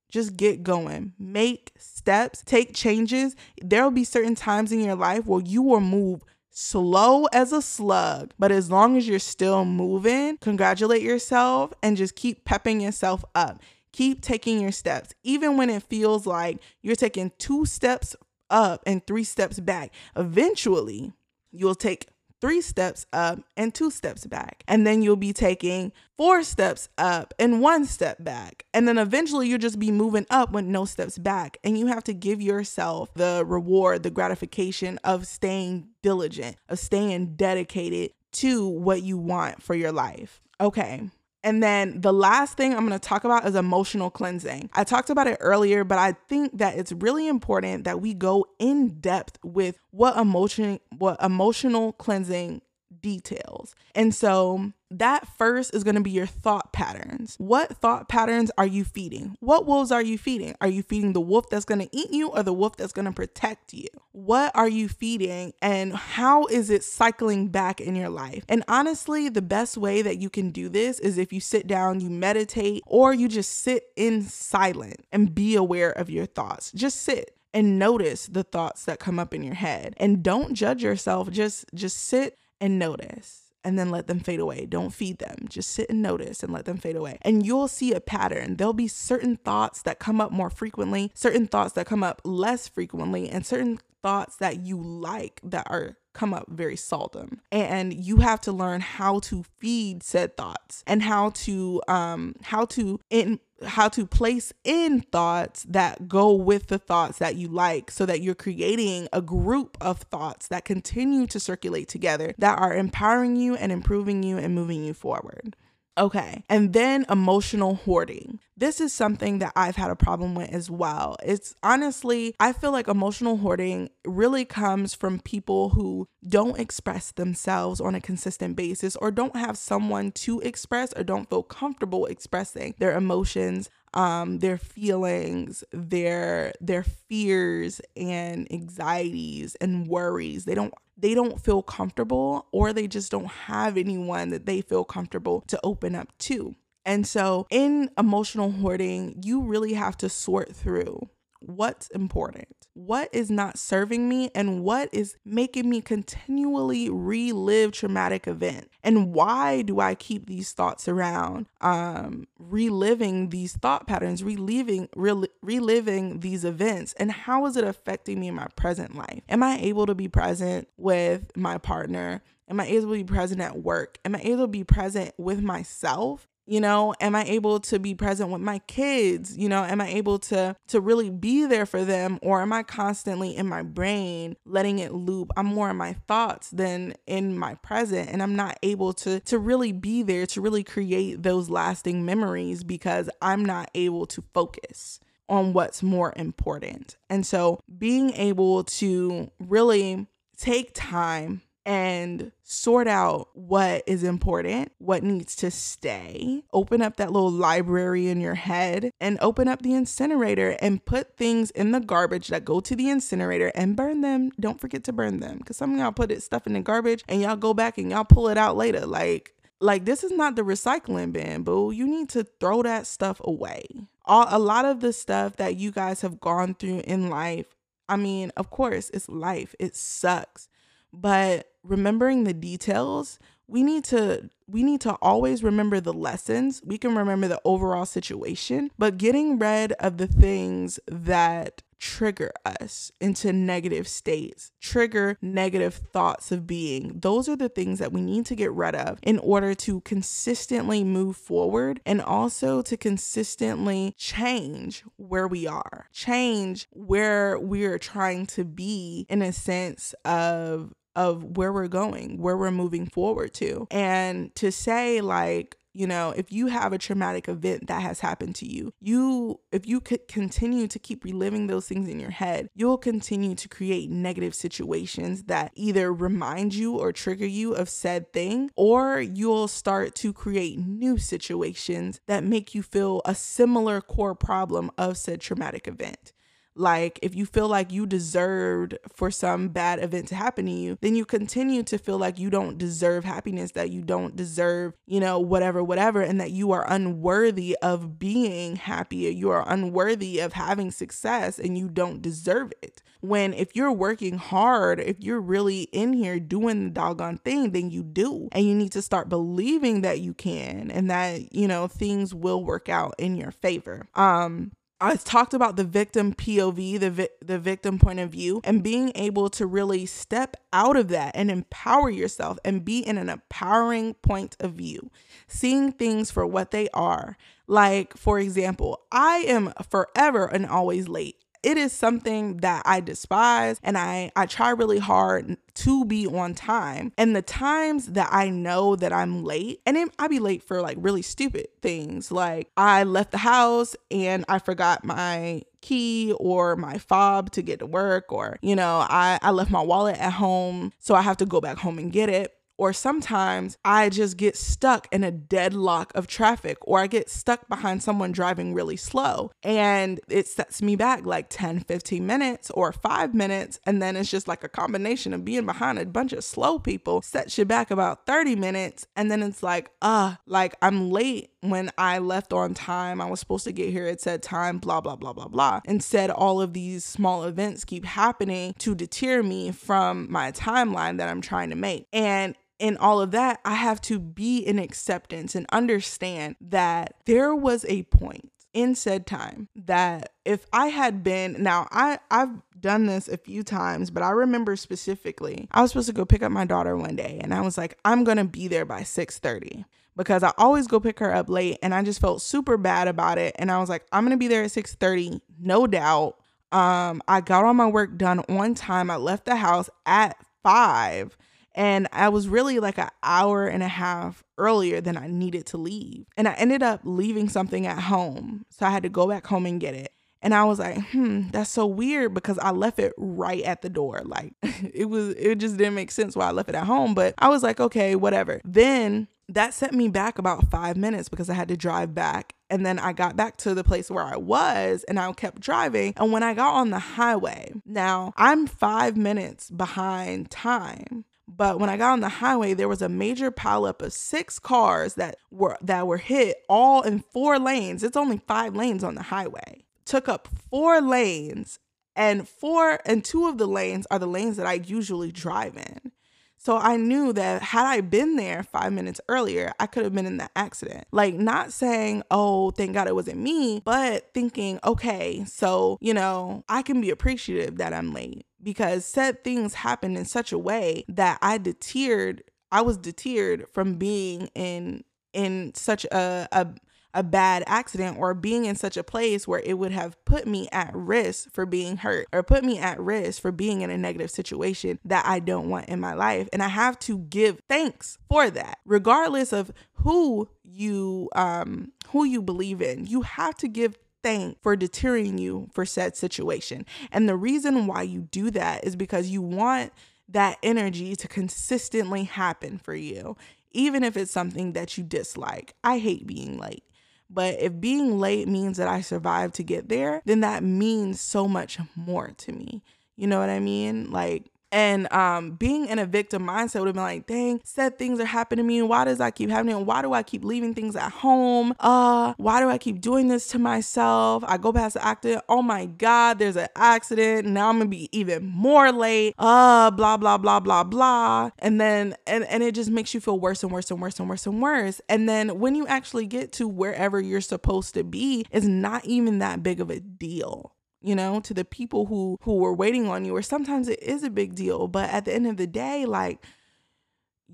Just get going. Make steps, take changes. There will be certain times in your life where you will move slow as a slug, but as long as you're still moving, congratulate yourself and just keep pepping yourself up. Keep taking your steps, even when it feels like you're taking two steps up and three steps back. Eventually, you'll take three steps up and two steps back. And then you'll be taking four steps up and one step back. And then eventually you'll just be moving up with no steps back. And you have to give yourself the reward, the gratification of staying diligent, of staying dedicated to what you want for your life. Okay. And then the last thing I'm going to talk about is emotional cleansing. I talked about it earlier, but I think that it's really important that we go in depth with what emotion what emotional cleansing details. And so that first is going to be your thought patterns. What thought patterns are you feeding? What wolves are you feeding? Are you feeding the wolf that's going to eat you or the wolf that's going to protect you? What are you feeding and how is it cycling back in your life? And honestly, the best way that you can do this is if you sit down, you meditate, or you just sit in silent and be aware of your thoughts. Just sit and notice the thoughts that come up in your head and don't judge yourself just just sit and notice and then let them fade away. Don't feed them. Just sit and notice and let them fade away. And you'll see a pattern. There'll be certain thoughts that come up more frequently, certain thoughts that come up less frequently, and certain thoughts that you like that are come up very seldom and you have to learn how to feed said thoughts and how to um how to in how to place in thoughts that go with the thoughts that you like so that you're creating a group of thoughts that continue to circulate together that are empowering you and improving you and moving you forward. Okay. And then emotional hoarding. This is something that I've had a problem with as well. It's honestly, I feel like emotional hoarding really comes from people who don't express themselves on a consistent basis or don't have someone to express or don't feel comfortable expressing their emotions um, their feelings, their their fears and anxieties and worries. They don't they don't feel comfortable or they just don't have anyone that they feel comfortable to open up to. And so in emotional hoarding, you really have to sort through what's important, what is not serving me, and what is making me continually relive traumatic event. And why do I keep these thoughts around? Um, reliving these thought patterns, reliving, rel- reliving these events, and how is it affecting me in my present life? Am I able to be present with my partner? Am I able to be present at work? Am I able to be present with myself? You know am i able to be present with my kids? You know am i able to to really be there for them? Or am i constantly in my brain letting it loop? I'm more in my thoughts than in my present. And i'm not able to to really be there to really create those lasting memories because i'm not able to focus on what's more important. And so being able to really take time and sort out what is important, what needs to stay. Open up that little library in your head and open up the incinerator and put things in the garbage that go to the incinerator and burn them. Don't forget to burn them because some of y'all put it stuff in the garbage and y'all go back and y'all pull it out later. Like, like this is not the recycling bin, boo. You need to throw that stuff away. All a lot of the stuff that you guys have gone through in life. I mean, of course, it's life. It sucks. But remembering the details, we need to we need to always remember the lessons. We can remember the overall situation, but getting rid of the things that trigger us into negative states, trigger negative thoughts of being. Those are the things that we need to get rid of in order to consistently move forward and also to consistently change where we are, change where we're trying to be in a sense of of where we're going, where we're moving forward to. And to say, like, you know, if you have a traumatic event that has happened to you, you, if you could continue to keep reliving those things in your head, you'll continue to create negative situations that either remind you or trigger you of said thing, or you'll start to create new situations that make you feel a similar core problem of said traumatic event. Like, if you feel like you deserved for some bad event to happen to you, then you continue to feel like you don't deserve happiness, that you don't deserve, you know, whatever, whatever, and that you are unworthy of being happy, you are unworthy of having success, and you don't deserve it. When if you're working hard, if you're really in here doing the doggone thing, then you do. And you need to start believing that you can and that, you know, things will work out in your favor. Um, I talked about the victim POV, the vi- the victim point of view, and being able to really step out of that and empower yourself and be in an empowering point of view, seeing things for what they are. Like, for example, I am forever and always late it is something that I despise and I I try really hard to be on time. And the times that I know that I'm late, and it, I be late for like really stupid things, like I left the house and I forgot my key or my fob to get to work, or you know, I I left my wallet at home, so I have to go back home and get it or sometimes I just get stuck in a deadlock of traffic, or I get stuck behind someone driving really slow and it sets me back like 10, 15 minutes or five minutes. And then it's just like a combination of being behind a bunch of slow people sets you back about 30 minutes. And then it's like, uh, like I'm late when I left on time. I was supposed to get here at said time, blah, blah, blah, blah, blah. Instead, all of these small events keep happening to deter me from my timeline that I'm trying to make. And in all of that, I have to be in acceptance and understand that there was a point in said time that if I had been now I I've done this a few times but I remember specifically I was supposed to go pick up my daughter one day and I was like I'm going to be there by 6:30 because I always go pick her up late and I just felt super bad about it and I was like I'm going to be there at 6:30 no doubt. Um I got all my work done on time. I left the house at 5 and I was really like an hour and a half earlier than I needed to leave. And I ended up leaving something at home. So I had to go back home and get it. And I was like, hmm, that's so weird because I left it right at the door. Like it was, it just didn't make sense why I left it at home. But I was like, okay, whatever. Then that set me back about five minutes because I had to drive back. And then I got back to the place where I was and I kept driving. And when I got on the highway, now I'm five minutes behind time but when I got on the highway, there was a major pileup of six cars that were that were hit all in four lanes. It's only five lanes on the highway. Took up four lanes, and four and two of the lanes are the lanes that I usually drive in. So I knew that had I been there five minutes earlier, I could have been in the accident. Like, not saying, oh, thank God it wasn't me, but thinking, okay, so, you know, I can be appreciative that I'm late because said things happened in such a way that I deterred, I was deterred from being in in such a, a a bad accident or being in such a place where it would have put me at risk for being hurt or put me at risk for being in a negative situation that I don't want in my life. And I have to give thanks for that, regardless of who you um who you believe in. You have to give thanks for deterring you for said situation. And the reason why you do that is because you want that energy to consistently happen for you, even if it's something that you dislike. I hate being late. But if being late means that I survived to get there, then that means so much more to me. You know what I mean? Like, and um, being in a victim mindset would have been like, dang, said things are happening to me. Why does that keep happening? Why do I keep leaving things at home? Uh, why do I keep doing this to myself? I go past the accident. Oh my God, there's an accident. Now I'm gonna be even more late. Uh, blah, blah, blah, blah, blah. And then and, and it just makes you feel worse and worse and worse and worse and worse. And then when you actually get to wherever you're supposed to be, it's not even that big of a deal you know to the people who who were waiting on you or sometimes it is a big deal but at the end of the day like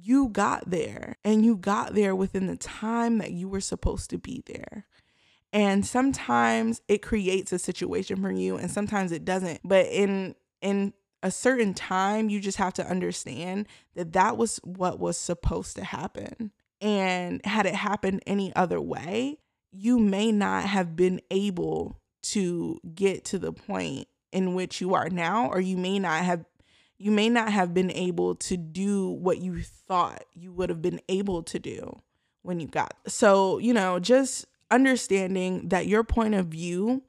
you got there and you got there within the time that you were supposed to be there. And sometimes it creates a situation for you and sometimes it doesn't but in in a certain time you just have to understand that that was what was supposed to happen. And had it happened any other way you may not have been able to get to the point in which you are now or you may not have you may not have been able to do what you thought you would have been able to do when you got so you know just understanding that your point of view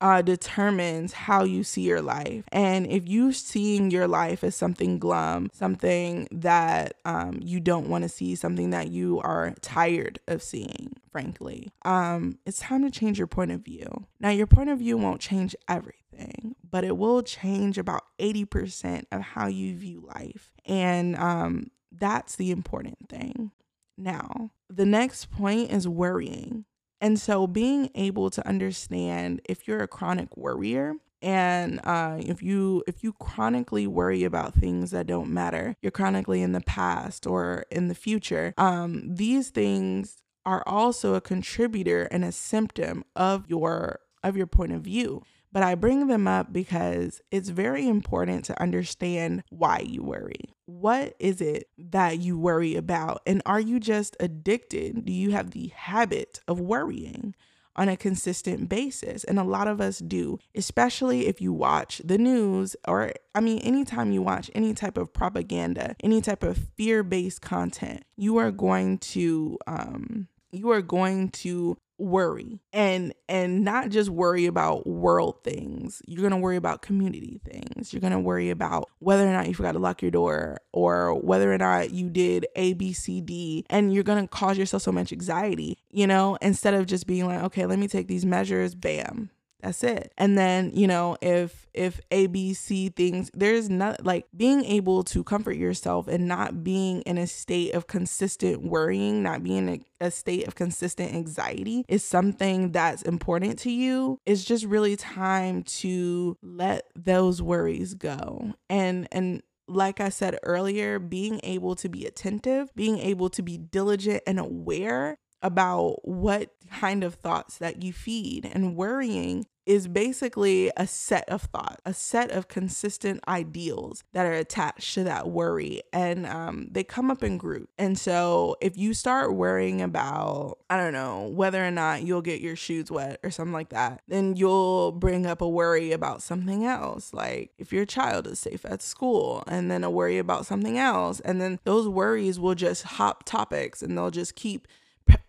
uh, determines how you see your life. And if you seeing your life as something glum, something that um, you don't want to see, something that you are tired of seeing, frankly, um, it's time to change your point of view. Now, your point of view won't change everything, but it will change about 80% of how you view life. And um, that's the important thing. Now, the next point is worrying. And so being able to understand if you're a chronic worrier and uh, if you if you chronically worry about things that don't matter, you're chronically in the past or in the future. Um, these things are also a contributor and a symptom of your of your point of view but I bring them up because it's very important to understand why you worry. What is it that you worry about? And are you just addicted? Do you have the habit of worrying? on a consistent basis. And a lot of us do, especially if you watch the news or, I mean, anytime you watch any type of propaganda, any type of fear based content, you are going to, um, you are going to worry and and not just worry about world things. You're going to worry about community things. You're going to worry about whether or not you forgot to lock your door or whether or not you did a b c d and you're going to cause yourself so much anxiety you know instead of just being like okay let me take these measures bam that's it. And then, you know, if if ABC things, there's not like being able to comfort yourself and not being in a state of consistent worrying, not being in a, a state of consistent anxiety is something that's important to you. It's just really time to let those worries go. And and like I said earlier, being able to be attentive, being able to be diligent and aware about what kind of thoughts that you feed. And worrying is basically a set of thoughts, a set of consistent ideals that are attached to that worry. And um, they come up in groups. And so if you start worrying about, I don't know, whether or not you'll get your shoes wet or something like that, then you'll bring up a worry about something else. Like if your child is safe at school, and then a worry about something else. And then those worries will just hop topics and they'll just keep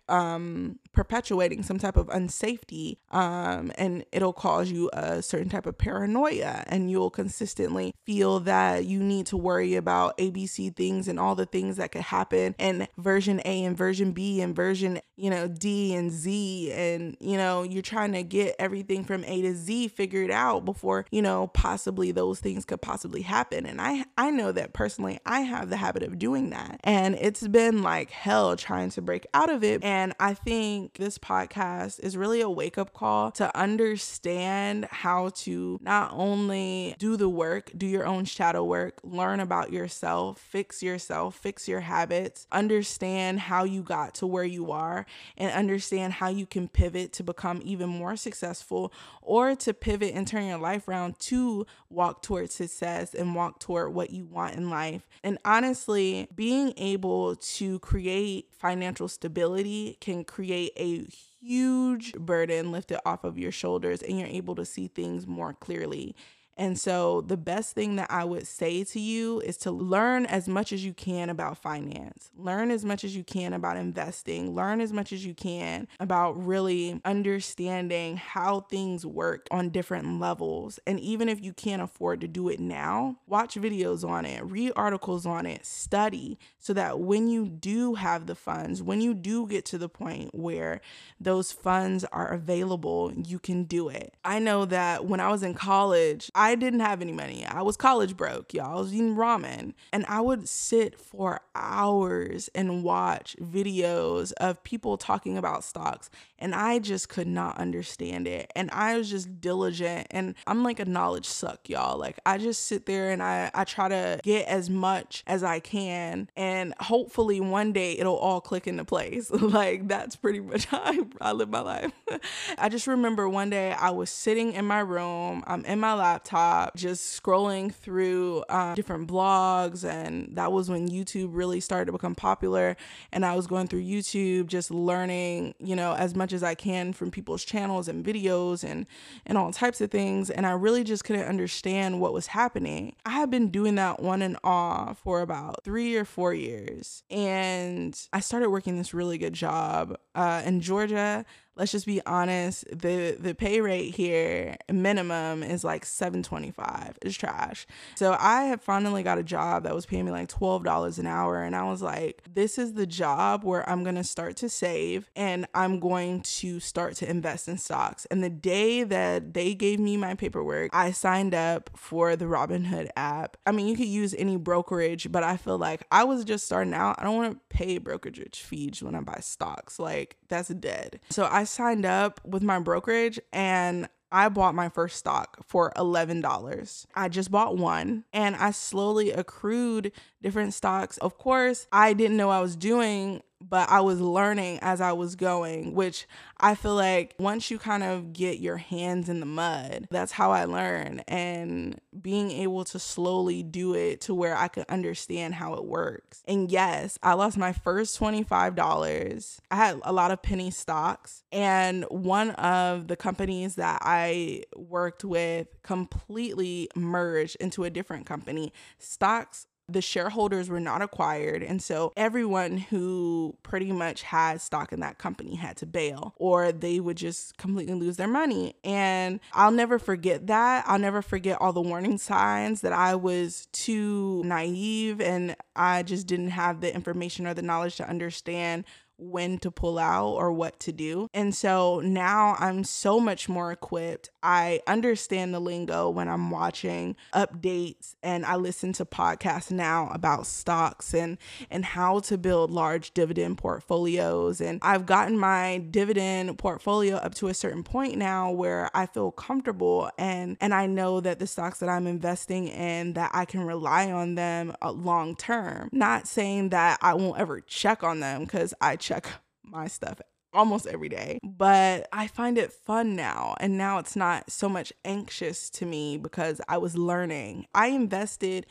um, perpetuating some type of unsafety um, and it'll cause you a certain type of paranoia and you'll consistently feel that you need to worry about abc things and all the things that could happen and version a and version b and version you know d and z and you know you're trying to get everything from a to z figured out before you know possibly those things could possibly happen and i i know that personally i have the habit of doing that and it's been like hell trying to break out of it and and I think this podcast is really a wake up call to understand how to not only do the work, do your own shadow work, learn about yourself, fix yourself, fix your habits, understand how you got to where you are, and understand how you can pivot to become even more successful or to pivot and turn your life around to walk towards success and walk toward what you want in life. And honestly, being able to create financial stability can create a huge burden lifted off of your shoulders and you're able to see things more clearly and so, the best thing that I would say to you is to learn as much as you can about finance, learn as much as you can about investing, learn as much as you can about really understanding how things work on different levels. And even if you can't afford to do it now, watch videos on it, read articles on it, study so that when you do have the funds, when you do get to the point where those funds are available, you can do it. I know that when I was in college, I I didn't have any money. I was college broke, y'all. I was eating ramen. And I would sit for hours and watch videos of people talking about stocks. And I just could not understand it. And I was just diligent. And I'm like a knowledge suck, y'all. Like I just sit there and I, I try to get as much as I can. And hopefully one day it'll all click into place. like that's pretty much how I, I live my life. I just remember one day I was sitting in my room, I'm in my laptop just scrolling through um, different blogs. And that was when YouTube really started to become popular. And I was going through YouTube, just learning, you know, as much as I can from people's channels and videos and, and all types of things. And I really just couldn't understand what was happening. I had been doing that on and off for about three or four years. And I started working this really good job uh, in Georgia let's just be honest the the pay rate here minimum is like 725 it's trash. So i have finally got a job that was paying me like $12 an hour and i was like this is the job where i'm going to start to save and i'm going to start to invest in stocks. And the day that they gave me my paperwork i signed up for the robinhood app. I mean you could use any brokerage but i feel like i was just starting out. I don't want to pay brokerage fees when i buy stocks. Like that's dead. So i signed up with my brokerage and I bought my first stock for $11. I just bought one and I slowly accrued different stocks. Of course, I didn't know I was doing but I was learning as I was going, which I feel like once you kind of get your hands in the mud, that's how I learn. And being able to slowly do it to where I could understand how it works. And yes, I lost my first $25. I had a lot of penny stocks, and one of the companies that I worked with completely merged into a different company. Stocks the shareholders were not acquired. And so everyone who pretty much had stock in that company had to bail or they would just completely lose their money. And I'll never forget that. I'll never forget all the warning signs that I was too naive and I just didn't have the information or the knowledge to understand when to pull out or what to do. And so now I'm so much more equipped. I understand the lingo when I'm watching updates and I listen to podcasts now about stocks and and how to build large dividend portfolios and I've gotten my dividend portfolio up to a certain point now where I feel comfortable and and I know that the stocks that I'm investing in that I can rely on them uh, long term. Not saying that I won't ever check on them cuz I check my stuff almost every day. But I find it fun now. And now it's not so much anxious to me because I was learning. I invested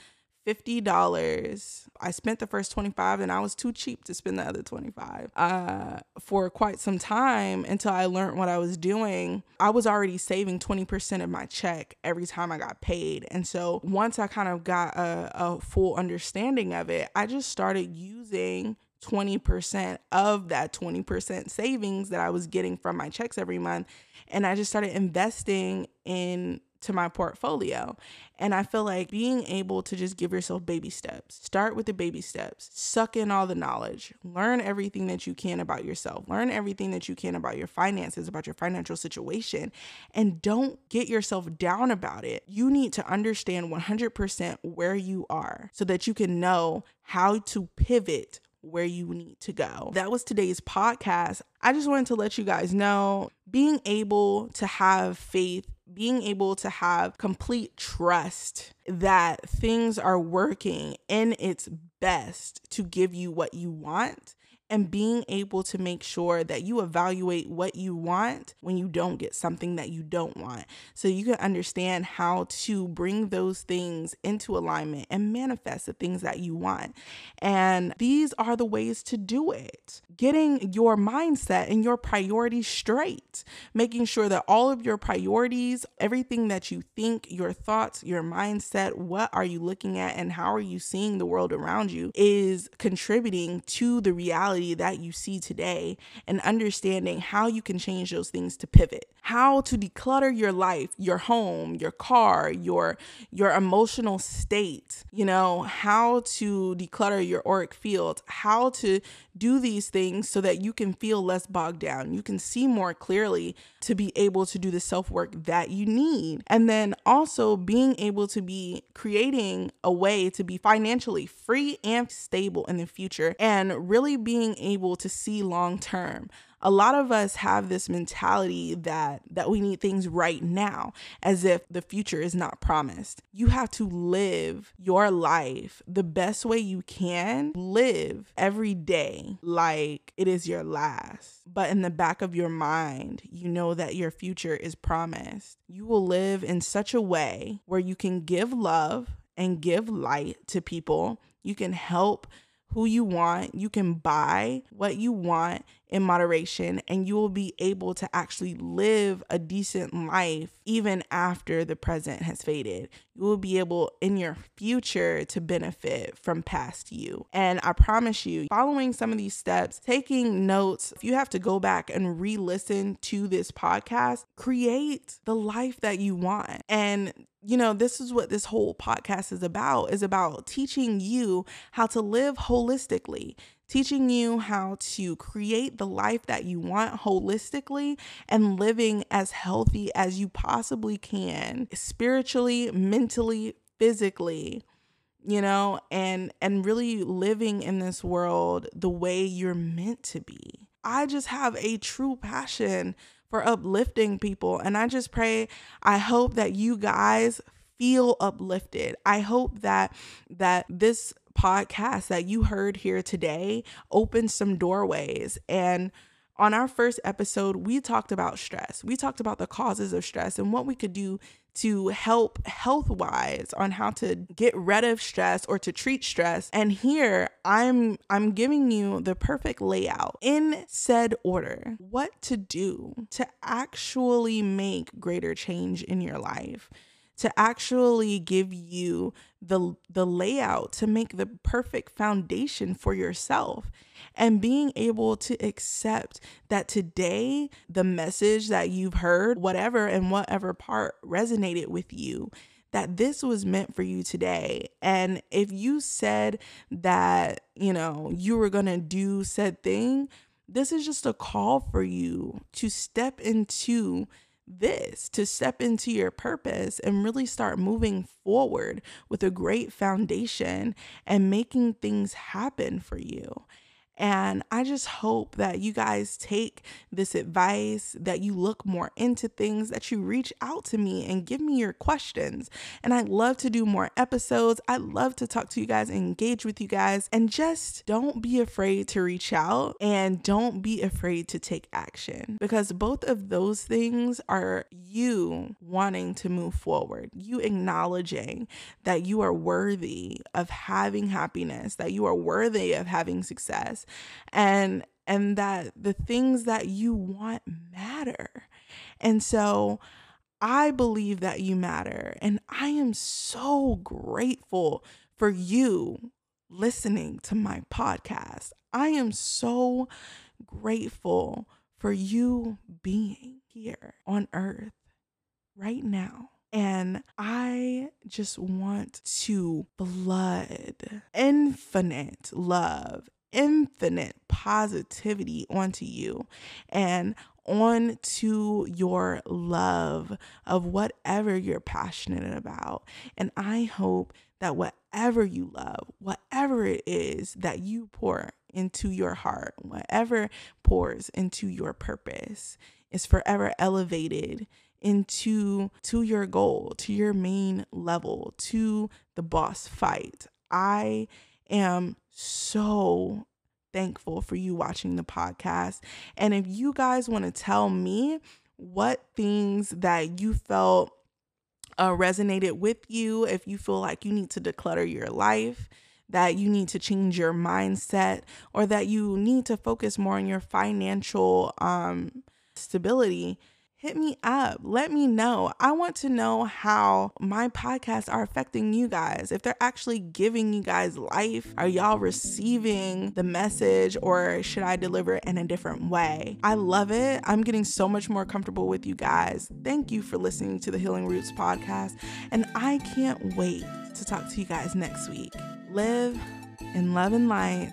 $50. I spent the first 25 and I was too cheap to spend the other 25. Uh, for quite some time until I learned what I was doing, I was already saving 20% of my check every time I got paid. And so once I kind of got a, a full understanding of it, I just started using 20% of that 20% savings that I was getting from my checks every month. And I just started investing in to my portfolio. And I feel like being able to just give yourself baby steps. Start with the baby steps. Suck in all the knowledge. Learn everything that you can about yourself. Learn everything that you can about your finances, about your financial situation, and don't get yourself down about it. You need to understand 100% where you are so that you can know how to pivot where you need to go. That was today's podcast. I just wanted to let you guys know being able to have faith, being able to have complete trust that things are working in its best to give you what you want and being able to make sure that you evaluate what you want when you don't get something that you don't want. So you can understand how to bring those things into alignment and manifest the things that you want. And these are the ways to do it. Getting your mindset and your priorities straight, making sure that all of your priorities, everything that you think, your thoughts, your mindset, what are you looking at, and how are you seeing the world around you is contributing to the reality reality that you see today and understanding how you can change those things to pivot. How to declutter your life your home your car your your emotional state you know how to declutter your auric field how to do these things so that you can feel less bogged down. You can see more clearly to be able to do the self work that you need and then also being able to be creating a way to be financially free and stable in the future and really being able to see long term. A lot of us have this mentality that that we need things right now as if the future is not promised. You have to live your life the best way you can. Live every day like it is your last. But in the back of your mind, you know that your future is promised. You will live in such a way where you can give love and give light to people. You can help who you want. You can buy what you want in moderation, and you will be able to actually live a decent life even after the present has faded. You will be able in your future to benefit from past you. And I promise you, following some of these steps, taking notes, if you have to go back and re listen to this podcast, create the life that you want. And you know, this is what this whole podcast is about is about teaching you how to live holistically, teaching you how to create the life that you want holistically and living as healthy as you possibly can, spiritually, mentally, physically you know and and really living in this world the way you're meant to be i just have a true passion for uplifting people. And I just pray, I hope that you guys feel uplifted. I hope that that this podcast that you heard here today opened some doorways and on our first episode, we talked about stress. We talked about the causes of stress and what we could do to help health wise on how to get rid of stress or to treat stress. And here I'm I'm giving you the perfect layout in said order. What to do to actually make greater change in your life to actually give you the the layout to make the perfect foundation for yourself and being able to accept that today the message that you've heard whatever and whatever part resonated with you that this was meant for you today. And if you said that, you know, you were going to do said thing, this is just a call for you to step into this to step into your purpose and really start moving forward with a great foundation and making things happen for you. And I just hope that you guys take this advice, that you look more into things, that you reach out to me and give me your questions. And I'd love to do more episodes. I'd love to talk to you guys engage with you guys. And just don't be afraid to reach out and don't be afraid to take action because both of those things are you wanting to move forward, you acknowledging that you are worthy of having happiness, that you are worthy of having success and and that the things that you want matter. And so I believe that you matter and I am so grateful for you listening to my podcast. I am so grateful for you being here on earth right now. And I just want to flood infinite love infinite positivity onto you and onto your love of whatever you're passionate about. And I hope that whatever you love, whatever it is that you pour into your heart, whatever pours into your purpose, is forever elevated into to your goal, to your main level, to the boss fight. I am so thankful for you watching the podcast. And if you guys want to tell me what things that you felt uh, resonated with you, if you feel like you need to declutter your life, that you need to change your mindset, or that you need to focus more on your financial um, stability, hit me up. Let me know. I want to know how my podcasts are affecting you guys. If they're actually giving you guys life, are y'all receiving the message or should I deliver it in a different way? I love it. I'm getting so much more comfortable with you guys. Thank you for listening to the Healing Roots podcast. And I can't wait to talk to you guys next week. Live in love and light